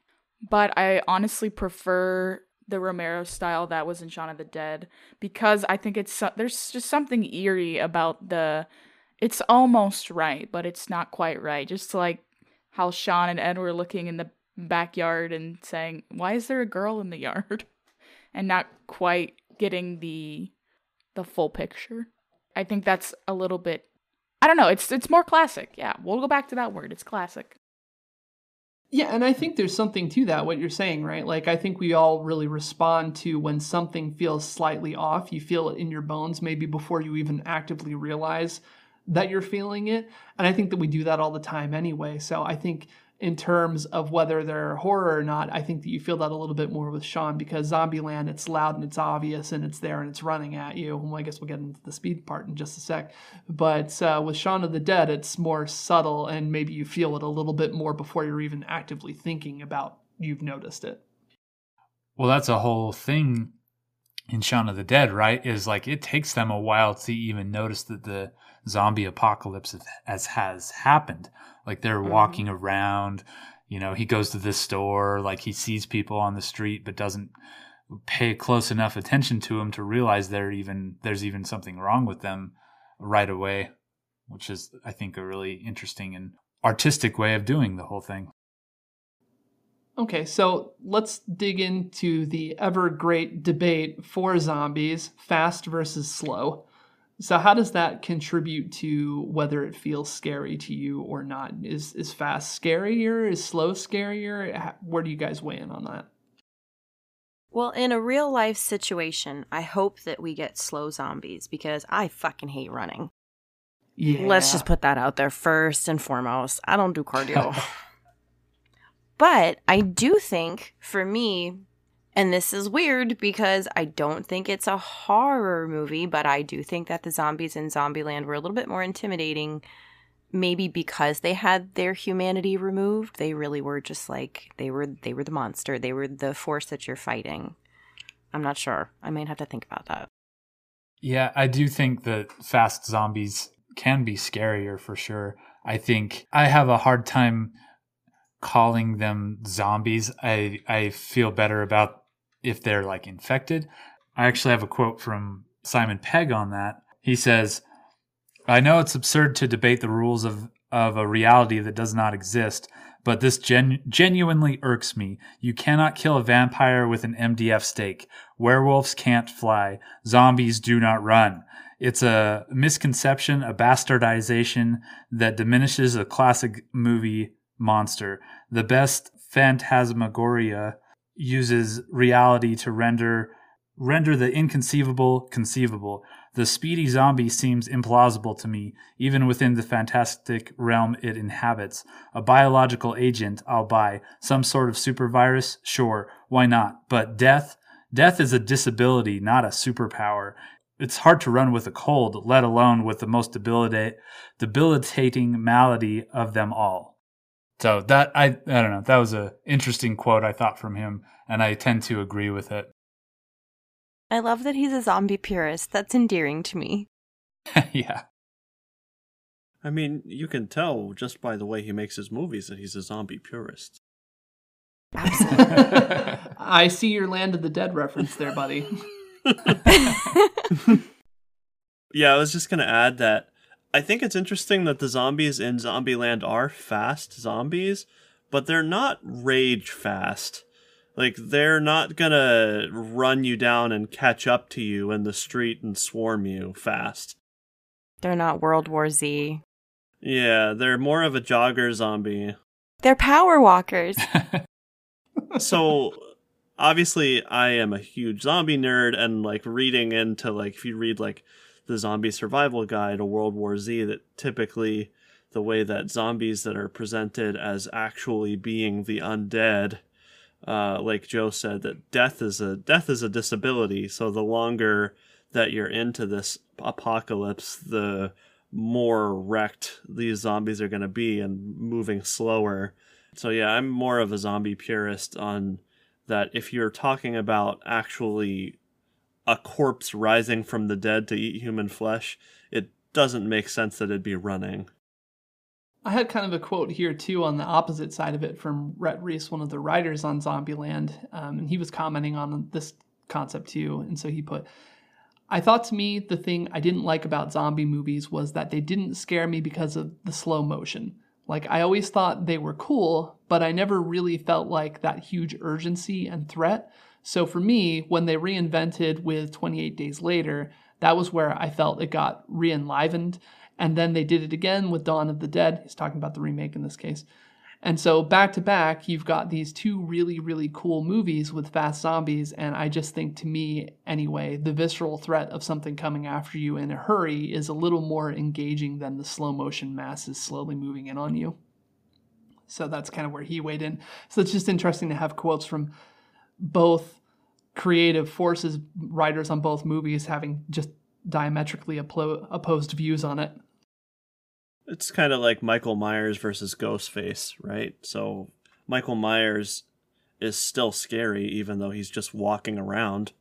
but I honestly prefer the Romero style that was in Shaun of the Dead because I think it's there's just something eerie about the it's almost right, but it's not quite right. Just like how Shaun and Ed were looking in the backyard and saying, "Why is there a girl in the yard?" and not quite getting the the full picture. I think that's a little bit I don't know, it's it's more classic. Yeah, we'll go back to that word. It's classic. Yeah, and I think there's something to that, what you're saying, right? Like, I think we all really respond to when something feels slightly off. You feel it in your bones, maybe before you even actively realize that you're feeling it. And I think that we do that all the time anyway. So I think in terms of whether they're horror or not, I think that you feel that a little bit more with Shaun because Zombieland, it's loud and it's obvious and it's there and it's running at you. Well, I guess we'll get into the speed part in just a sec. But uh, with Shaun of the Dead, it's more subtle and maybe you feel it a little bit more before you're even actively thinking about you've noticed it. Well, that's a whole thing in Shaun of the Dead, right? Is like it takes them a while to even notice that the zombie apocalypse as has happened. Like they're mm-hmm. walking around, you know, he goes to this store, like he sees people on the street, but doesn't pay close enough attention to them to realize there even there's even something wrong with them right away, which is I think a really interesting and artistic way of doing the whole thing. Okay, so let's dig into the ever great debate for zombies fast versus slow. So how does that contribute to whether it feels scary to you or not? Is is fast scarier? Is slow scarier? Where do you guys weigh in on that? Well, in a real life situation, I hope that we get slow zombies because I fucking hate running. Yeah. Let's just put that out there first and foremost. I don't do cardio. but I do think for me, And this is weird because I don't think it's a horror movie, but I do think that the zombies in Zombieland were a little bit more intimidating. Maybe because they had their humanity removed, they really were just like they were they were the monster. They were the force that you're fighting. I'm not sure. I might have to think about that. Yeah, I do think that fast zombies can be scarier for sure. I think I have a hard time calling them zombies. I I feel better about if they're like infected. I actually have a quote from Simon Pegg on that. He says, "I know it's absurd to debate the rules of of a reality that does not exist, but this gen- genuinely irks me. You cannot kill a vampire with an MDF stake. Werewolves can't fly. Zombies do not run. It's a misconception, a bastardization that diminishes a classic movie monster. The best phantasmagoria uses reality to render render the inconceivable conceivable. The speedy zombie seems implausible to me, even within the fantastic realm it inhabits. A biological agent, I'll buy. Some sort of super virus? Sure, why not? But death? Death is a disability, not a superpower. It's hard to run with a cold, let alone with the most debilitate, debilitating malady of them all. So that I I don't know. That was a interesting quote I thought from him, and I tend to agree with it. I love that he's a zombie purist. That's endearing to me. yeah. I mean, you can tell just by the way he makes his movies that he's a zombie purist. Absolutely. I see your Land of the Dead reference there, buddy. Yeah, I was just gonna add that I think it's interesting that the zombies in Zombieland are fast zombies, but they're not rage fast. Like they're not gonna run you down and catch up to you in the street and swarm you fast. They're not World War Z. Yeah, they're more of a jogger zombie. They're power walkers. so obviously I am a huge zombie nerd and like reading into like if you read like the zombie survival guide a World War Z that typically the way that zombies that are presented as actually being the undead uh, like Joe said that death is a death is a disability. So the longer that you're into this apocalypse the more wrecked these zombies are going to be and moving slower. So yeah I'm more of a zombie purist on that if you're talking about actually a corpse rising from the dead to eat human flesh, it doesn't make sense that it'd be running. I had kind of a quote here too on the opposite side of it from Rhett Reese, one of the writers on Zombieland, um, and he was commenting on this concept too. And so he put, I thought to me the thing I didn't like about zombie movies was that they didn't scare me because of the slow motion. Like I always thought they were cool, but I never really felt like that huge urgency and threat. So for me, when they reinvented with 28 Days Later, that was where I felt it got re-enlivened. And then they did it again with Dawn of the Dead. He's talking about the remake in this case. And so back to back, you've got these two really, really cool movies with fast zombies. And I just think, to me anyway, the visceral threat of something coming after you in a hurry is a little more engaging than the slow motion masses slowly moving in on you. So that's kind of where he weighed in. So it's just interesting to have quotes from both creative forces, writers on both movies having just diametrically oppo- opposed views on it. It's kind of like Michael Myers versus Ghostface, right? So Michael Myers is still scary, even though he's just walking around.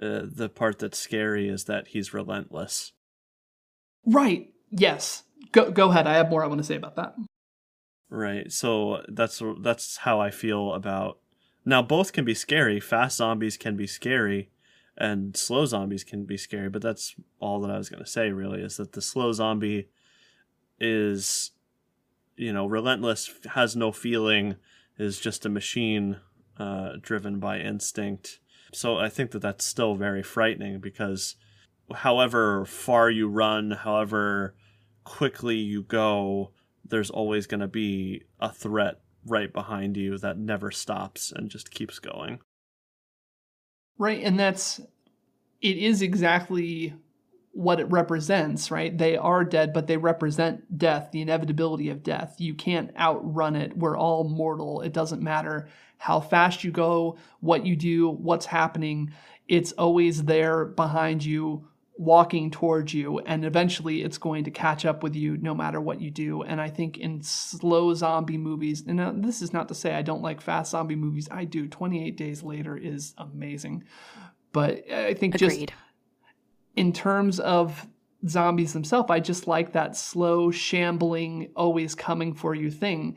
Uh, the part that's scary is that he's relentless. Right. Yes. Go go ahead. I have more I want to say about that. Right. So that's that's how I feel about now, both can be scary. Fast zombies can be scary, and slow zombies can be scary. But that's all that I was going to say. Really, is that the slow zombie is, you know, relentless, has no feeling, is just a machine uh, driven by instinct. So I think that that's still very frightening because, however far you run, however quickly you go, there's always going to be a threat right behind you that never stops and just keeps going. Right, and that's it is exactly what it represents, right? They are dead, but they represent death, the inevitability of death. You can't outrun it. We're all mortal. It doesn't matter how fast you go, what you do, what's happening. It's always there behind you, walking towards you, and eventually it's going to catch up with you no matter what you do. And I think in slow zombie movies, and uh, this is not to say I don't like fast zombie movies, I do. 28 Days Later is amazing. But I think Agreed. just in terms of zombies themselves, I just like that slow, shambling, always coming for you thing.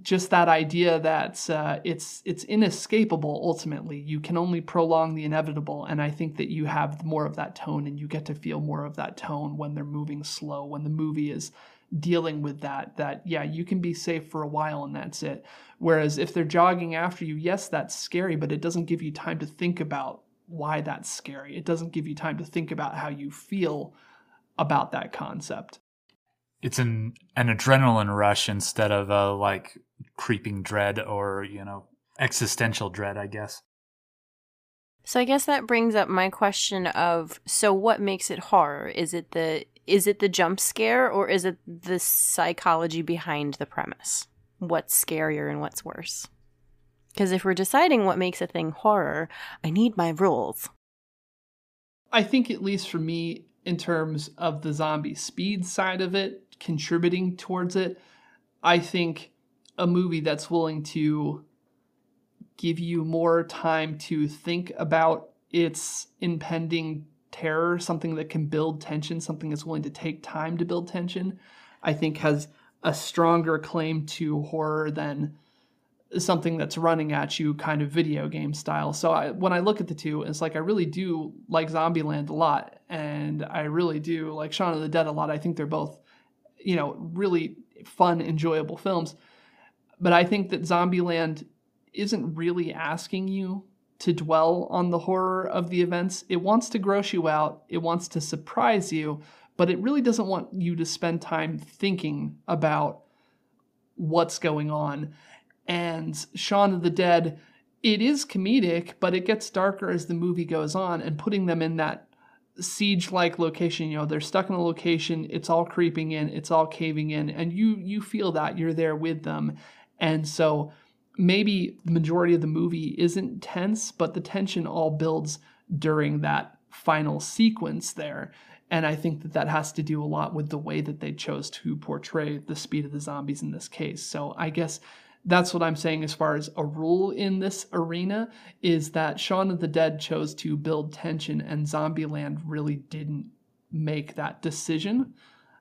Just that idea that uh, it's it's inescapable. Ultimately, you can only prolong the inevitable, and I think that you have more of that tone, and you get to feel more of that tone when they're moving slow. When the movie is dealing with that, that yeah, you can be safe for a while, and that's it. Whereas if they're jogging after you, yes, that's scary, but it doesn't give you time to think about why that's scary. It doesn't give you time to think about how you feel about that concept. It's an an adrenaline rush instead of a like creeping dread or, you know, existential dread, I guess. So I guess that brings up my question of so what makes it horror? Is it the is it the jump scare or is it the psychology behind the premise? What's scarier and what's worse? Because if we're deciding what makes a thing horror, I need my rules. I think, at least for me, in terms of the zombie speed side of it, contributing towards it, I think a movie that's willing to give you more time to think about its impending terror, something that can build tension, something that's willing to take time to build tension, I think has a stronger claim to horror than something that's running at you kind of video game style. So I, when I look at the two, it's like I really do like Zombieland a lot and I really do like Shaun of the Dead a lot. I think they're both, you know, really fun, enjoyable films. But I think that Zombieland isn't really asking you to dwell on the horror of the events. It wants to gross you out, it wants to surprise you, but it really doesn't want you to spend time thinking about what's going on and Shaun of the Dead, it is comedic, but it gets darker as the movie goes on, and putting them in that siege like location you know they're stuck in a location it's all creeping in it's all caving in and you you feel that you're there with them. And so maybe the majority of the movie isn't tense but the tension all builds during that final sequence there. And i think that that has to do a lot with the way that they chose to portray the speed of the zombies in this case. So i guess that's what I'm saying as far as a rule in this arena is that Shaun of the Dead chose to build tension and Zombieland really didn't make that decision.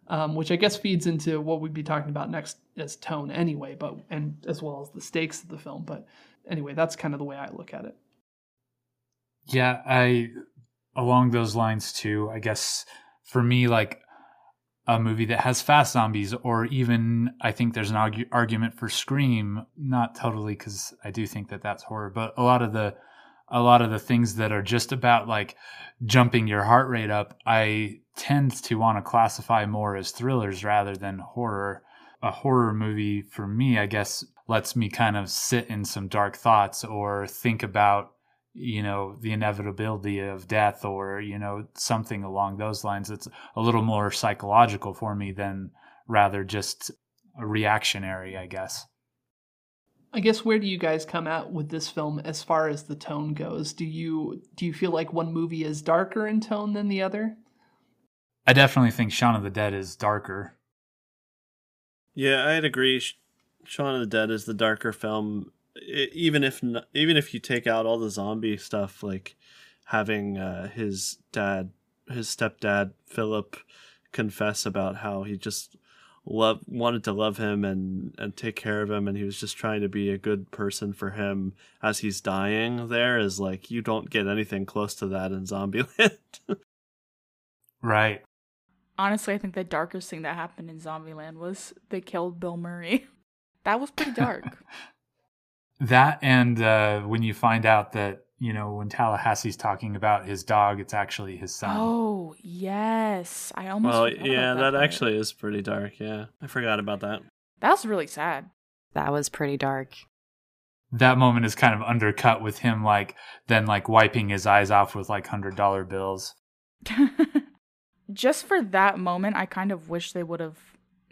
Um, which I guess feeds into what we'd be talking about next as tone anyway, but and as well as the stakes of the film. But anyway, that's kind of the way I look at it. Yeah, I along those lines too. I guess for me, like a movie that has fast zombies, or even I think there's an argu- argument for Scream. Not totally, because I do think that that's horror, but a lot of the a lot of the things that are just about like jumping your heart rate up, I tend to want to classify more as thrillers rather than horror. A horror movie for me, I guess, lets me kind of sit in some dark thoughts or think about you know the inevitability of death or you know something along those lines it's a little more psychological for me than rather just reactionary i guess. I guess where do you guys come out with this film as far as the tone goes? Do you do you feel like one movie is darker in tone than the other? I definitely think shaun of the dead is darker. Yeah i'd agree. Shaun of the dead is the darker film even if even if you take out all the zombie stuff like having uh, his dad his stepdad philip confess about how he just love wanted to love him and and take care of him and he was just trying to be a good person for him as he's dying there is like you don't get anything close to that in zombieland. Right. Honestly i think the darkest thing that happened in zombieland was they killed bill murray. That was pretty dark that and uh, when you find out that you know when Tallahassee's talking about his dog, it's actually his son. Oh yes, I almost. Oh yeah, that, that actually is pretty dark. Yeah, I forgot about that. That was really sad. That was pretty dark. That moment is kind of undercut with him like then like wiping his eyes off with like hundred dollar bills. just for that moment, I kind of wish they would have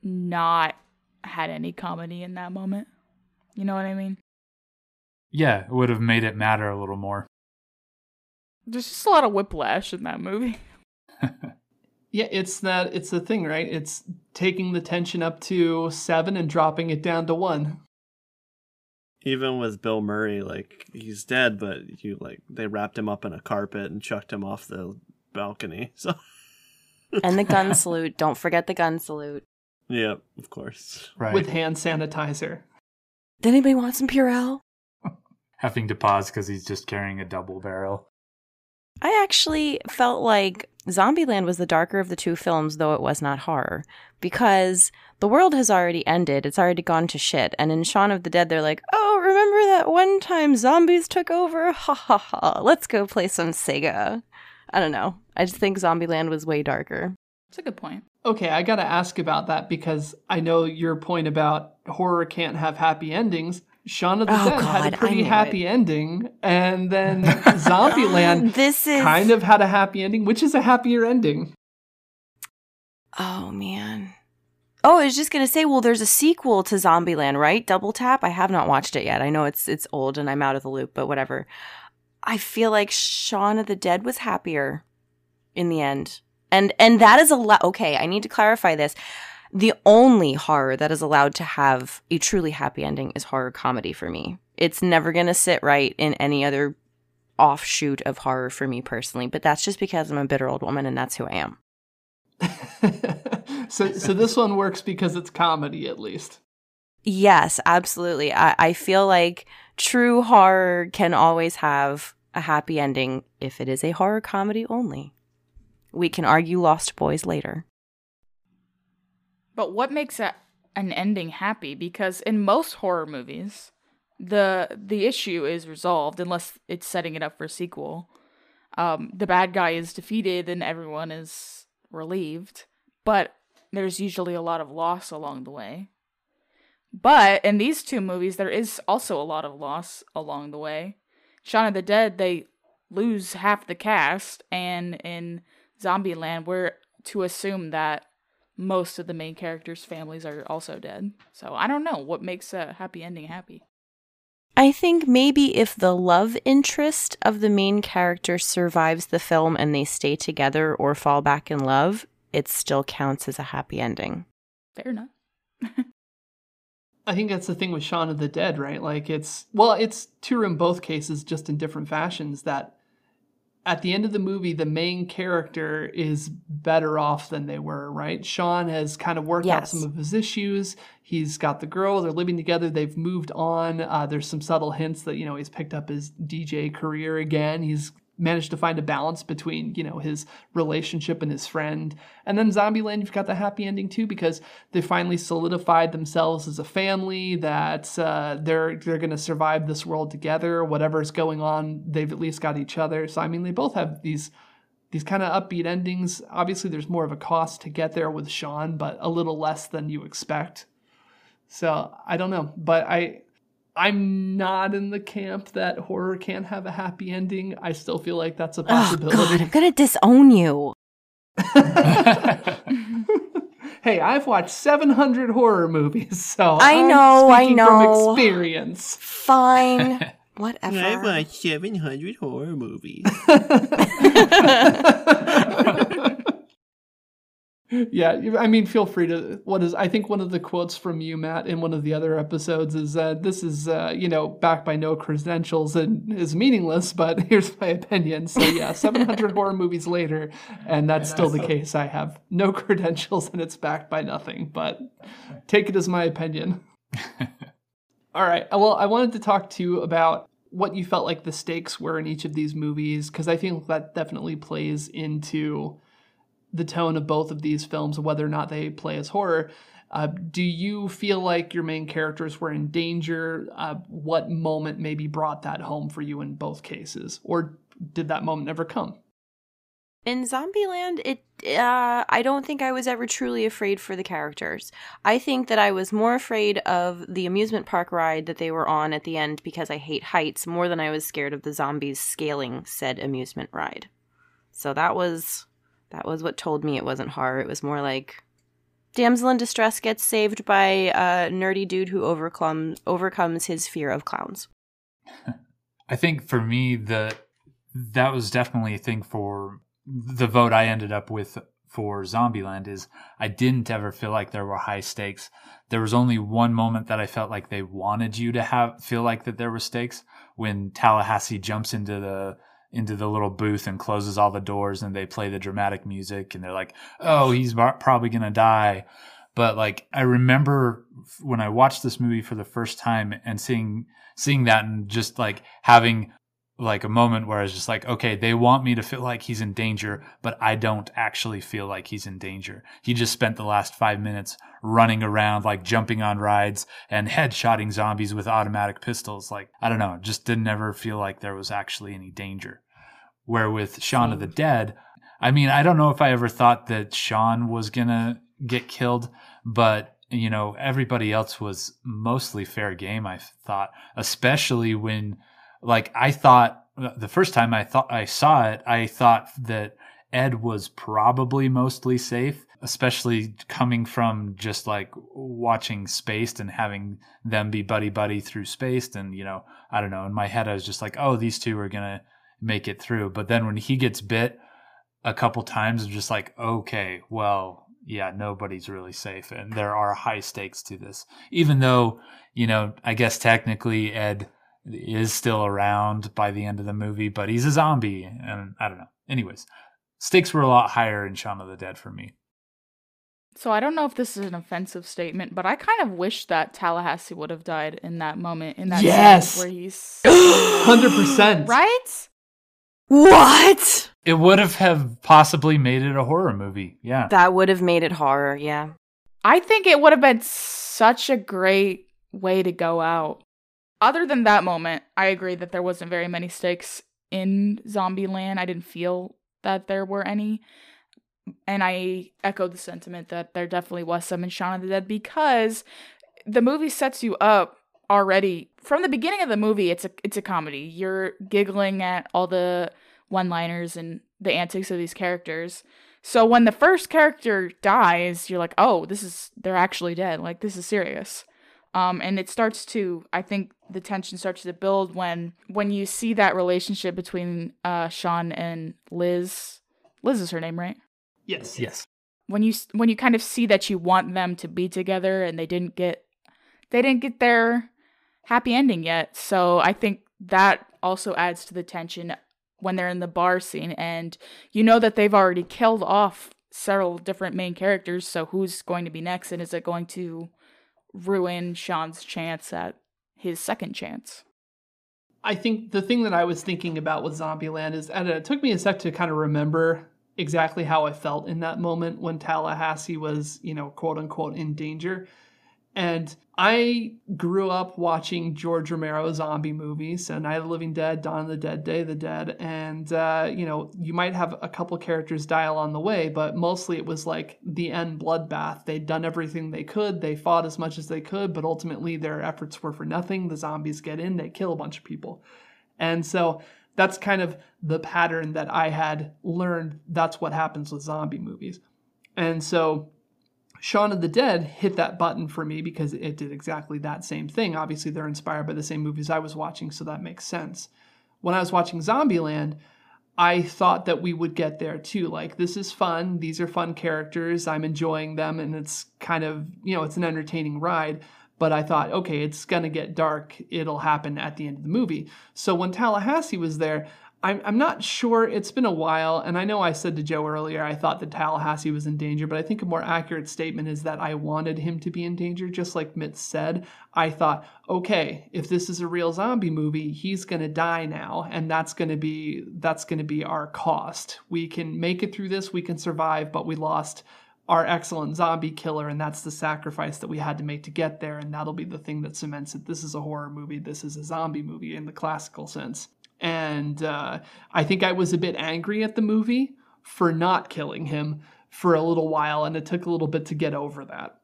not had any comedy in that moment. You know what I mean? Yeah, it would have made it matter a little more. There's just a lot of whiplash in that movie. Yeah, it's that it's the thing, right? It's taking the tension up to seven and dropping it down to one. Even with Bill Murray, like he's dead, but you like they wrapped him up in a carpet and chucked him off the balcony. So And the gun salute. Don't forget the gun salute. yeah, of course. Right. with hand sanitizer. Did anybody want some Purell? Having to pause because he's just carrying a double barrel. I actually felt like Zombieland was the darker of the two films, though it was not horror, because the world has already ended. It's already gone to shit. And in Shaun of the Dead, they're like, oh, remember that one time zombies took over? Ha ha ha. Let's go play some Sega. I don't know. I just think Zombieland was way darker. It's a good point. Okay, I gotta ask about that because I know your point about horror can't have happy endings. Shaun of the Oh, Dead had a pretty happy ending, and then Zombieland This is. kind of had a happy ending, which is a happier ending. Oh, man. Oh, I was just gonna say, well, there's a sequel to Zombieland, right? Double Tap. I have not watched it yet. I know it's it's old and I'm out of the loop, but whatever. I feel like Shaun of the Dead was happier in the end, and and that is a lot. Okay, I need to clarify this. The only horror that is allowed to have a truly happy ending is horror comedy for me. It's never gonna sit right in any other offshoot of horror for me personally, but that's just because I'm a bitter old woman and that's who I am. so, so this one works because it's comedy, at least. Yes, absolutely. I, I feel like true horror can always have a happy ending if it is a horror comedy only. We can argue Lost Boys later. But what makes a, an ending happy? Because in most horror movies, the the issue is resolved unless it's setting it up for a sequel. Um, the bad guy is defeated and everyone is relieved, but there's usually a lot of loss along the way. But in these two movies, there is also a lot of loss along the way. Shaun of the Dead, they lose half the cast, and in Zombieland, we're to assume that most of the main characters' families are also dead. So I don't know what makes a happy ending happy. I think maybe if the love interest of the main character survives the film and they stay together or fall back in love, it still counts as a happy ending. Fair enough. I think that's the thing with Shaun of the Dead, right? Like it's well, it's true in both cases, just in different fashions. That at the end of the movie, the main character is better off than they were, right? Shaun has kind of worked out some of his issues. He's got the girl. They're living together. They've moved on. Uh, there's some subtle hints that you know he's picked up his DJ career again. He's managed to find a balance between you know his relationship and his friend. And then Zombieland, you've got the happy ending too because they finally solidified themselves as a family. That uh, they're they're going to survive this world together. Whatever's going on, they've at least got each other. So I mean, they both have these these kind of upbeat endings. Obviously, there's more of a cost to get there with Shaun, but a little less than you expect. So I don't know, but I I'm not in the camp that horror can't have a happy ending. I still feel like that's a possibility. Oh, God, possibility. I'm going to disown you. hey, I've watched 700 horror movies, so I I'm know, I know. from experience. Fine. Whatever. I've watched 700 horror movies. Yeah, I mean, feel free to. What is? I think one of the quotes from you, Matt, in one of the other episodes is uh, "This is, uh, you know, backed by no credentials and is meaningless, but here's my opinion." So yeah, 700 horror movies later, and that's still the case. I have no credentials and it's backed by nothing, but take it as my opinion. All right. Well, I wanted to talk to you about what you felt like the stakes were in each of these movies because I think that definitely plays into the tone of both of these films, whether or not they play as horror. Uh, do you feel like your main characters were in danger? Uh, what moment maybe brought that home for you in both cases, or did that moment never come? In Zombieland, it uh, I don't think I was ever truly afraid for the characters. I think that I was more afraid of the amusement park ride that they were on at the end because I hate heights more than I was scared of the zombies scaling said amusement ride. So that was That was what told me it wasn't horror. It was more like damsel in distress gets saved by a nerdy dude who overcomes overcomes his fear of clowns. I think for me the that was definitely a thing for the vote I ended up with for Zombieland is I didn't ever feel like there were high stakes. There was only one moment that I felt like they wanted you to have feel like that there were stakes when Tallahassee jumps into the into the little booth and closes all the doors and they play the dramatic music and they're like, "Oh, he's probably going to die." But like I remember when I watched this movie for the first time and seeing seeing that and just like having like a moment where I was just like, okay, they want me to feel like he's in danger, but I don't actually feel like he's in danger. He just spent the last five minutes running around, like jumping on rides and headshotting zombies with automatic pistols. Like, I don't know, just didn't ever feel like there was actually any danger. Where with Shaun of the hmm. Dead, I mean, I don't know if I ever thought that Shaun was gonna get killed, but you know, everybody else was mostly fair game, I thought, especially when like I thought the first time I thought I saw it, I thought that Ed was probably mostly safe, especially coming from just like watching Spaced and having them be buddy buddy through Spaced. And, you know, I don't know, in my head, I was just like, oh, these two are going to make it through. But then when he gets bit a couple times, I'm just like, okay, well, yeah, nobody's really safe. And there are high stakes to this, even though, you know, I guess technically Ed is still around by the end of the movie, but he's a zombie, and I don't know. Anyways, stakes were a lot higher in Shaun of the Dead for me. So I don't know if this is an offensive statement, but I kind of wish that Tallahassee would have died in that moment in that yes! where he's hundred percent right. What? It would have have possibly made it a horror movie. Yeah, that would have made it horror. Yeah, I think it would have been such a great way to go out other than that moment, I agree that there wasn't very many stakes in Zombieland. I didn't feel that there were any. And I echo the sentiment that there definitely was some in Shaun of the Dead because the movie sets you up already from the beginning of the movie. It's a it's a comedy. You're giggling at all the one-liners and the antics of these characters. So when the first character dies, you're like, "Oh, this is they're actually dead. Like this is serious." Um, and it starts to, I think, the tension starts to build when when you see that relationship between uh, Shaun and Liz. Liz is her name, right? Yes. Yes. When you when you kind of see that you want them to be together and they didn't get they didn't get their happy ending yet. So I think that also adds to the tension when they're in the bar scene and you know that they've already killed off several different main characters. So who's going to be next and is it going to ruin Shaun's chance at his second chance. I think the thing that I was thinking about with Zombieland is, and it took me a sec to kind of remember exactly how I felt in that moment when Tallahassee was, you know, quote unquote in danger. And I grew up watching George Romero zombie movies, and Night of the Living Dead, Dawn of the Dead, Day of the Dead, and uh, you know you might have a couple characters die along the way, but mostly it was like the end bloodbath. They'd done everything they could, they fought as much as they could, but ultimately their efforts were for nothing. The zombies get in, they kill a bunch of people, and so that's kind of the pattern that I had learned. That's what happens with zombie movies, and so Shaun of the Dead hit that button for me because it did exactly that same thing. Obviously, they're inspired by the same movies I was watching, so that makes sense. When I was watching Zombieland, I thought that we would get there too. Like, this is fun. These are fun characters. I'm enjoying them, and it's kind of, you know, it's an entertaining ride. But I thought, okay, it's going to get dark. It'll happen at the end of the movie. So when Tallahassee was there, I'm, I'm not sure. It's been a while, and I know I said to Joe earlier I thought that Tallahassee was in danger, but I think a more accurate statement is that I wanted him to be in danger, just like Mitch said. I thought, okay, if this is a real zombie movie, he's gonna die now, and that's gonna be that's gonna be our cost. We can make it through this, we can survive, but we lost our excellent zombie killer, and that's the sacrifice that we had to make to get there, and that'll be the thing that cements it. This is a horror movie, this is a zombie movie in the classical sense and uh, I think I was a bit angry at the movie for not killing him for a little while, and it took a little bit to get over that.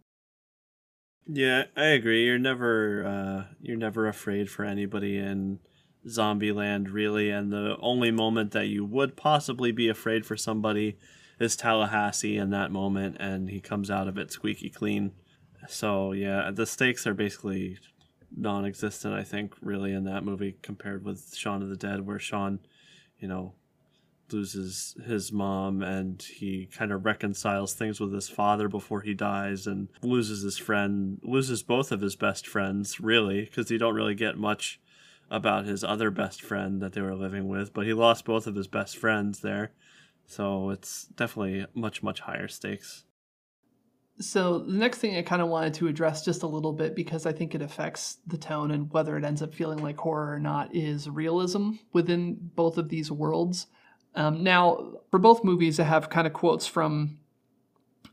Yeah, I agree. You're never uh, you're never afraid for anybody in Zombieland, really. And the only moment that you would possibly be afraid for somebody is Tallahassee in that moment, and he comes out of it squeaky clean. So yeah, the stakes are basically non-existent. I think really in that movie compared with Shaun of the Dead, where Shaun, you know, loses his mom and he kind of reconciles things with his father before he dies and loses his friend loses both of his best friends really because you don't really get much about his other best friend that they were living with but he lost both of his best friends there so it's definitely much much higher stakes so the next thing I kind of wanted to address just a little bit because I think it affects the tone and whether it ends up feeling like horror or not is realism within both of these worlds. Um, now, for both movies, I have kind of quotes from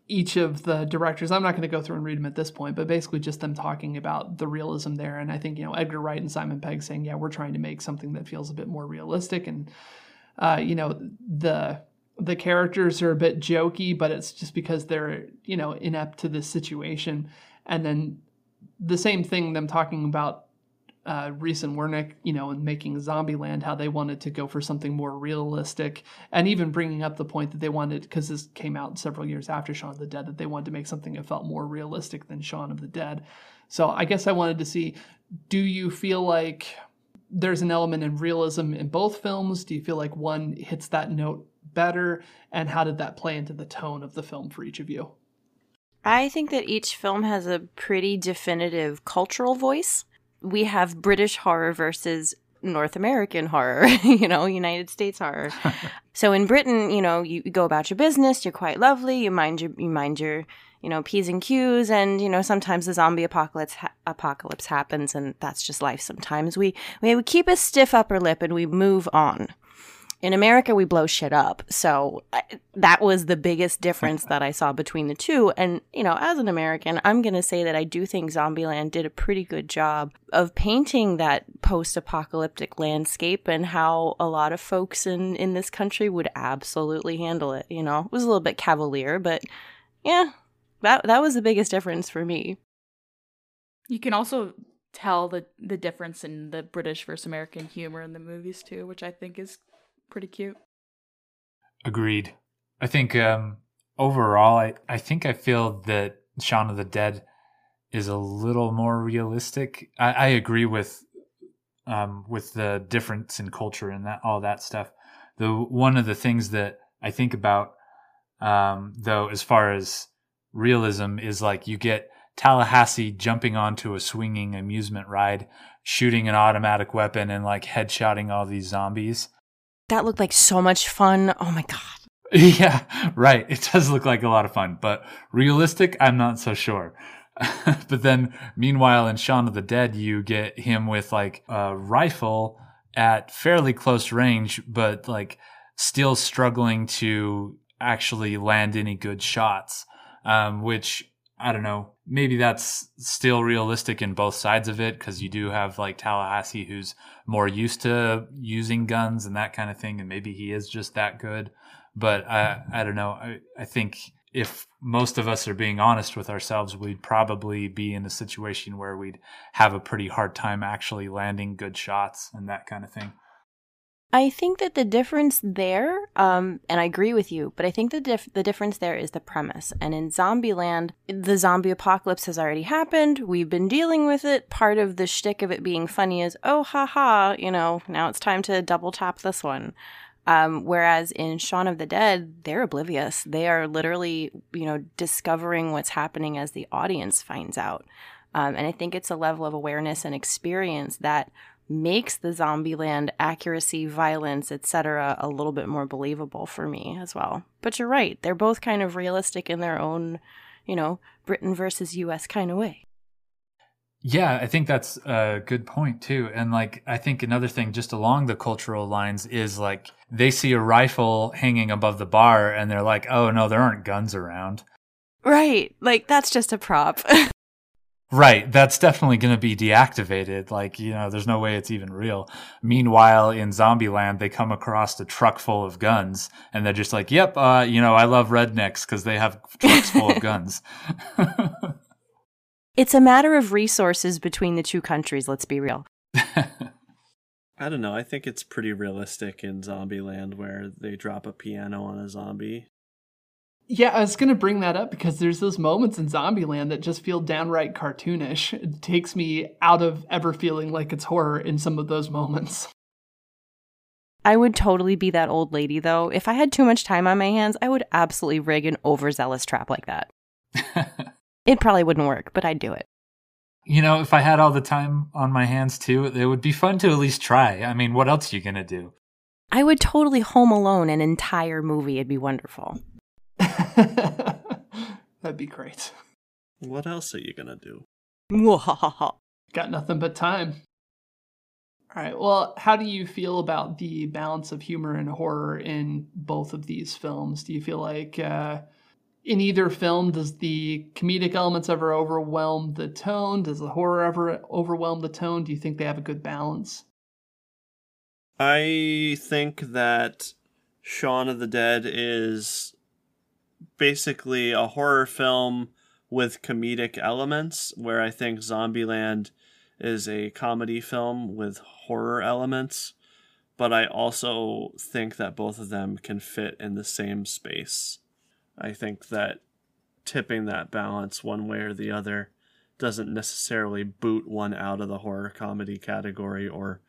each of the directors. I'm not going to go through and read them at this point, but basically just them talking about the realism there. And I think, you know, Edgar Wright and Simon Pegg saying, yeah, we're trying to make something that feels a bit more realistic. And, uh, you know, the the characters are a bit jokey, but it's just because they're, you know, inept to this situation. And then the same thing, them talking about uh, Reese and Wernick, you know, and making Zombieland, how they wanted to go for something more realistic, and even bringing up the point that they wanted, because this came out several years after Shaun of the Dead, that they wanted to make something that felt more realistic than Shaun of the Dead. So I guess I wanted to see, do you feel like there's an element in realism in both films? Do you feel like one hits that note better? And how did that play into the tone of the film for each of you? I think that each film has a pretty definitive cultural voice we have British horror versus North American horror, you know, United States horror. so in Britain, you know, you go about your business, you're quite lovely, you mind your you mind your, you know, P's and Q's and you know, sometimes the zombie apocalypse ha- apocalypse happens and that's just life sometimes. We we keep a stiff upper lip and we move on in America, we blow shit up. So I, that was the biggest difference that I saw between the two. And, you know, as an American, I'm going to say that I do think Zombieland did a pretty good job of painting that post apocalyptic landscape and how a lot of folks in, in this country would absolutely handle it. You know, it was a little bit cavalier, but yeah, that, that was the biggest difference for me. You can also tell the the difference in the British versus American humor in the movies too, which I think is pretty cute. Agreed. I think um, overall, I, I think I feel that Shaun of the Dead is a little more realistic. I, I agree with um, with the difference in culture and that all that stuff. The one of the things that I think about um, though, as far as realism, is like you get Tallahassee jumping onto a swinging amusement ride, shooting an automatic weapon, and like headshotting all these zombies that looked like so much fun. Oh my god. Yeah, right. It does look like a lot of fun, but realistic, I'm not so sure. but then, meanwhile, in Shaun of the Dead, you get him with like a rifle at fairly close range, but like still struggling to actually land any good shots, um, which I don't know. Maybe that's still realistic in both sides of it because you do have like Tallahassee who's more used to using guns and that kind of thing, and maybe he is just that good. But I, I don't know. I, I think if most of us are being honest with ourselves, we'd probably be in a situation where we'd have a pretty hard time actually landing good shots and that kind of thing. I think that the difference there, um, and I agree with you, but I think the dif- the difference there is the premise. And in Zombieland, the zombie apocalypse has already happened. We've been dealing with it. Part of the shtick of it being funny is, oh, ha ha, you know, now it's time to double tap this one. Um, whereas in Shaun of the Dead, they're oblivious. They are literally, you know, discovering what's happening as the audience finds out. Um, and I think it's a level of awareness and experience that makes the Zombieland accuracy, violence, etc. a little bit more believable for me as well. But you're right, they're both kind of realistic in their own, you know, Britain versus US kind of way. Yeah, I think that's a good point too. And like, I think another thing just along the cultural lines is like they see a rifle hanging above the bar and they're like, oh no, there aren't guns around. Right. Like, that's just a prop. Right, that's definitely going to be deactivated. Like, you know, there's no way it's even real. Meanwhile, in Zombieland, they come across a truck full of guns and they're just like, yep, uh, you know, I love rednecks because they have trucks full of guns. it's a matter of resources between the two countries, let's be real. I don't know. I think it's pretty realistic in Zombieland where they drop a piano on a zombie Yeah, I was going to bring that up because there's those moments in Zombieland that just feel downright cartoonish. It takes me out of ever feeling like it's horror in some of those moments. I would totally be that old lady, though. If I had too much time on my hands, I would absolutely rig an overzealous trap like that. It probably wouldn't work, but I'd do it. you know, if I had all the time on my hands too, it would be fun to at least try. I mean, what else are you gonna do? I would totally home alone an entire movie. It'd be wonderful. That'd be great. What else are you gonna do? Mwahaha. Got nothing but time. All right. Well, how do you feel about the balance of humor and horror in both of these films? Do you feel like uh, in either film, does the comedic elements ever overwhelm the tone? Does the horror ever overwhelm the tone? Do you think they have a good balance? I think that Shaun of the Dead is basically a horror film with comedic elements, where I think Zombieland is a comedy film with horror elements. But I also think that both of them can fit in the same space. I think that tipping that balance one way or the other doesn't necessarily boot one out of the horror comedy category or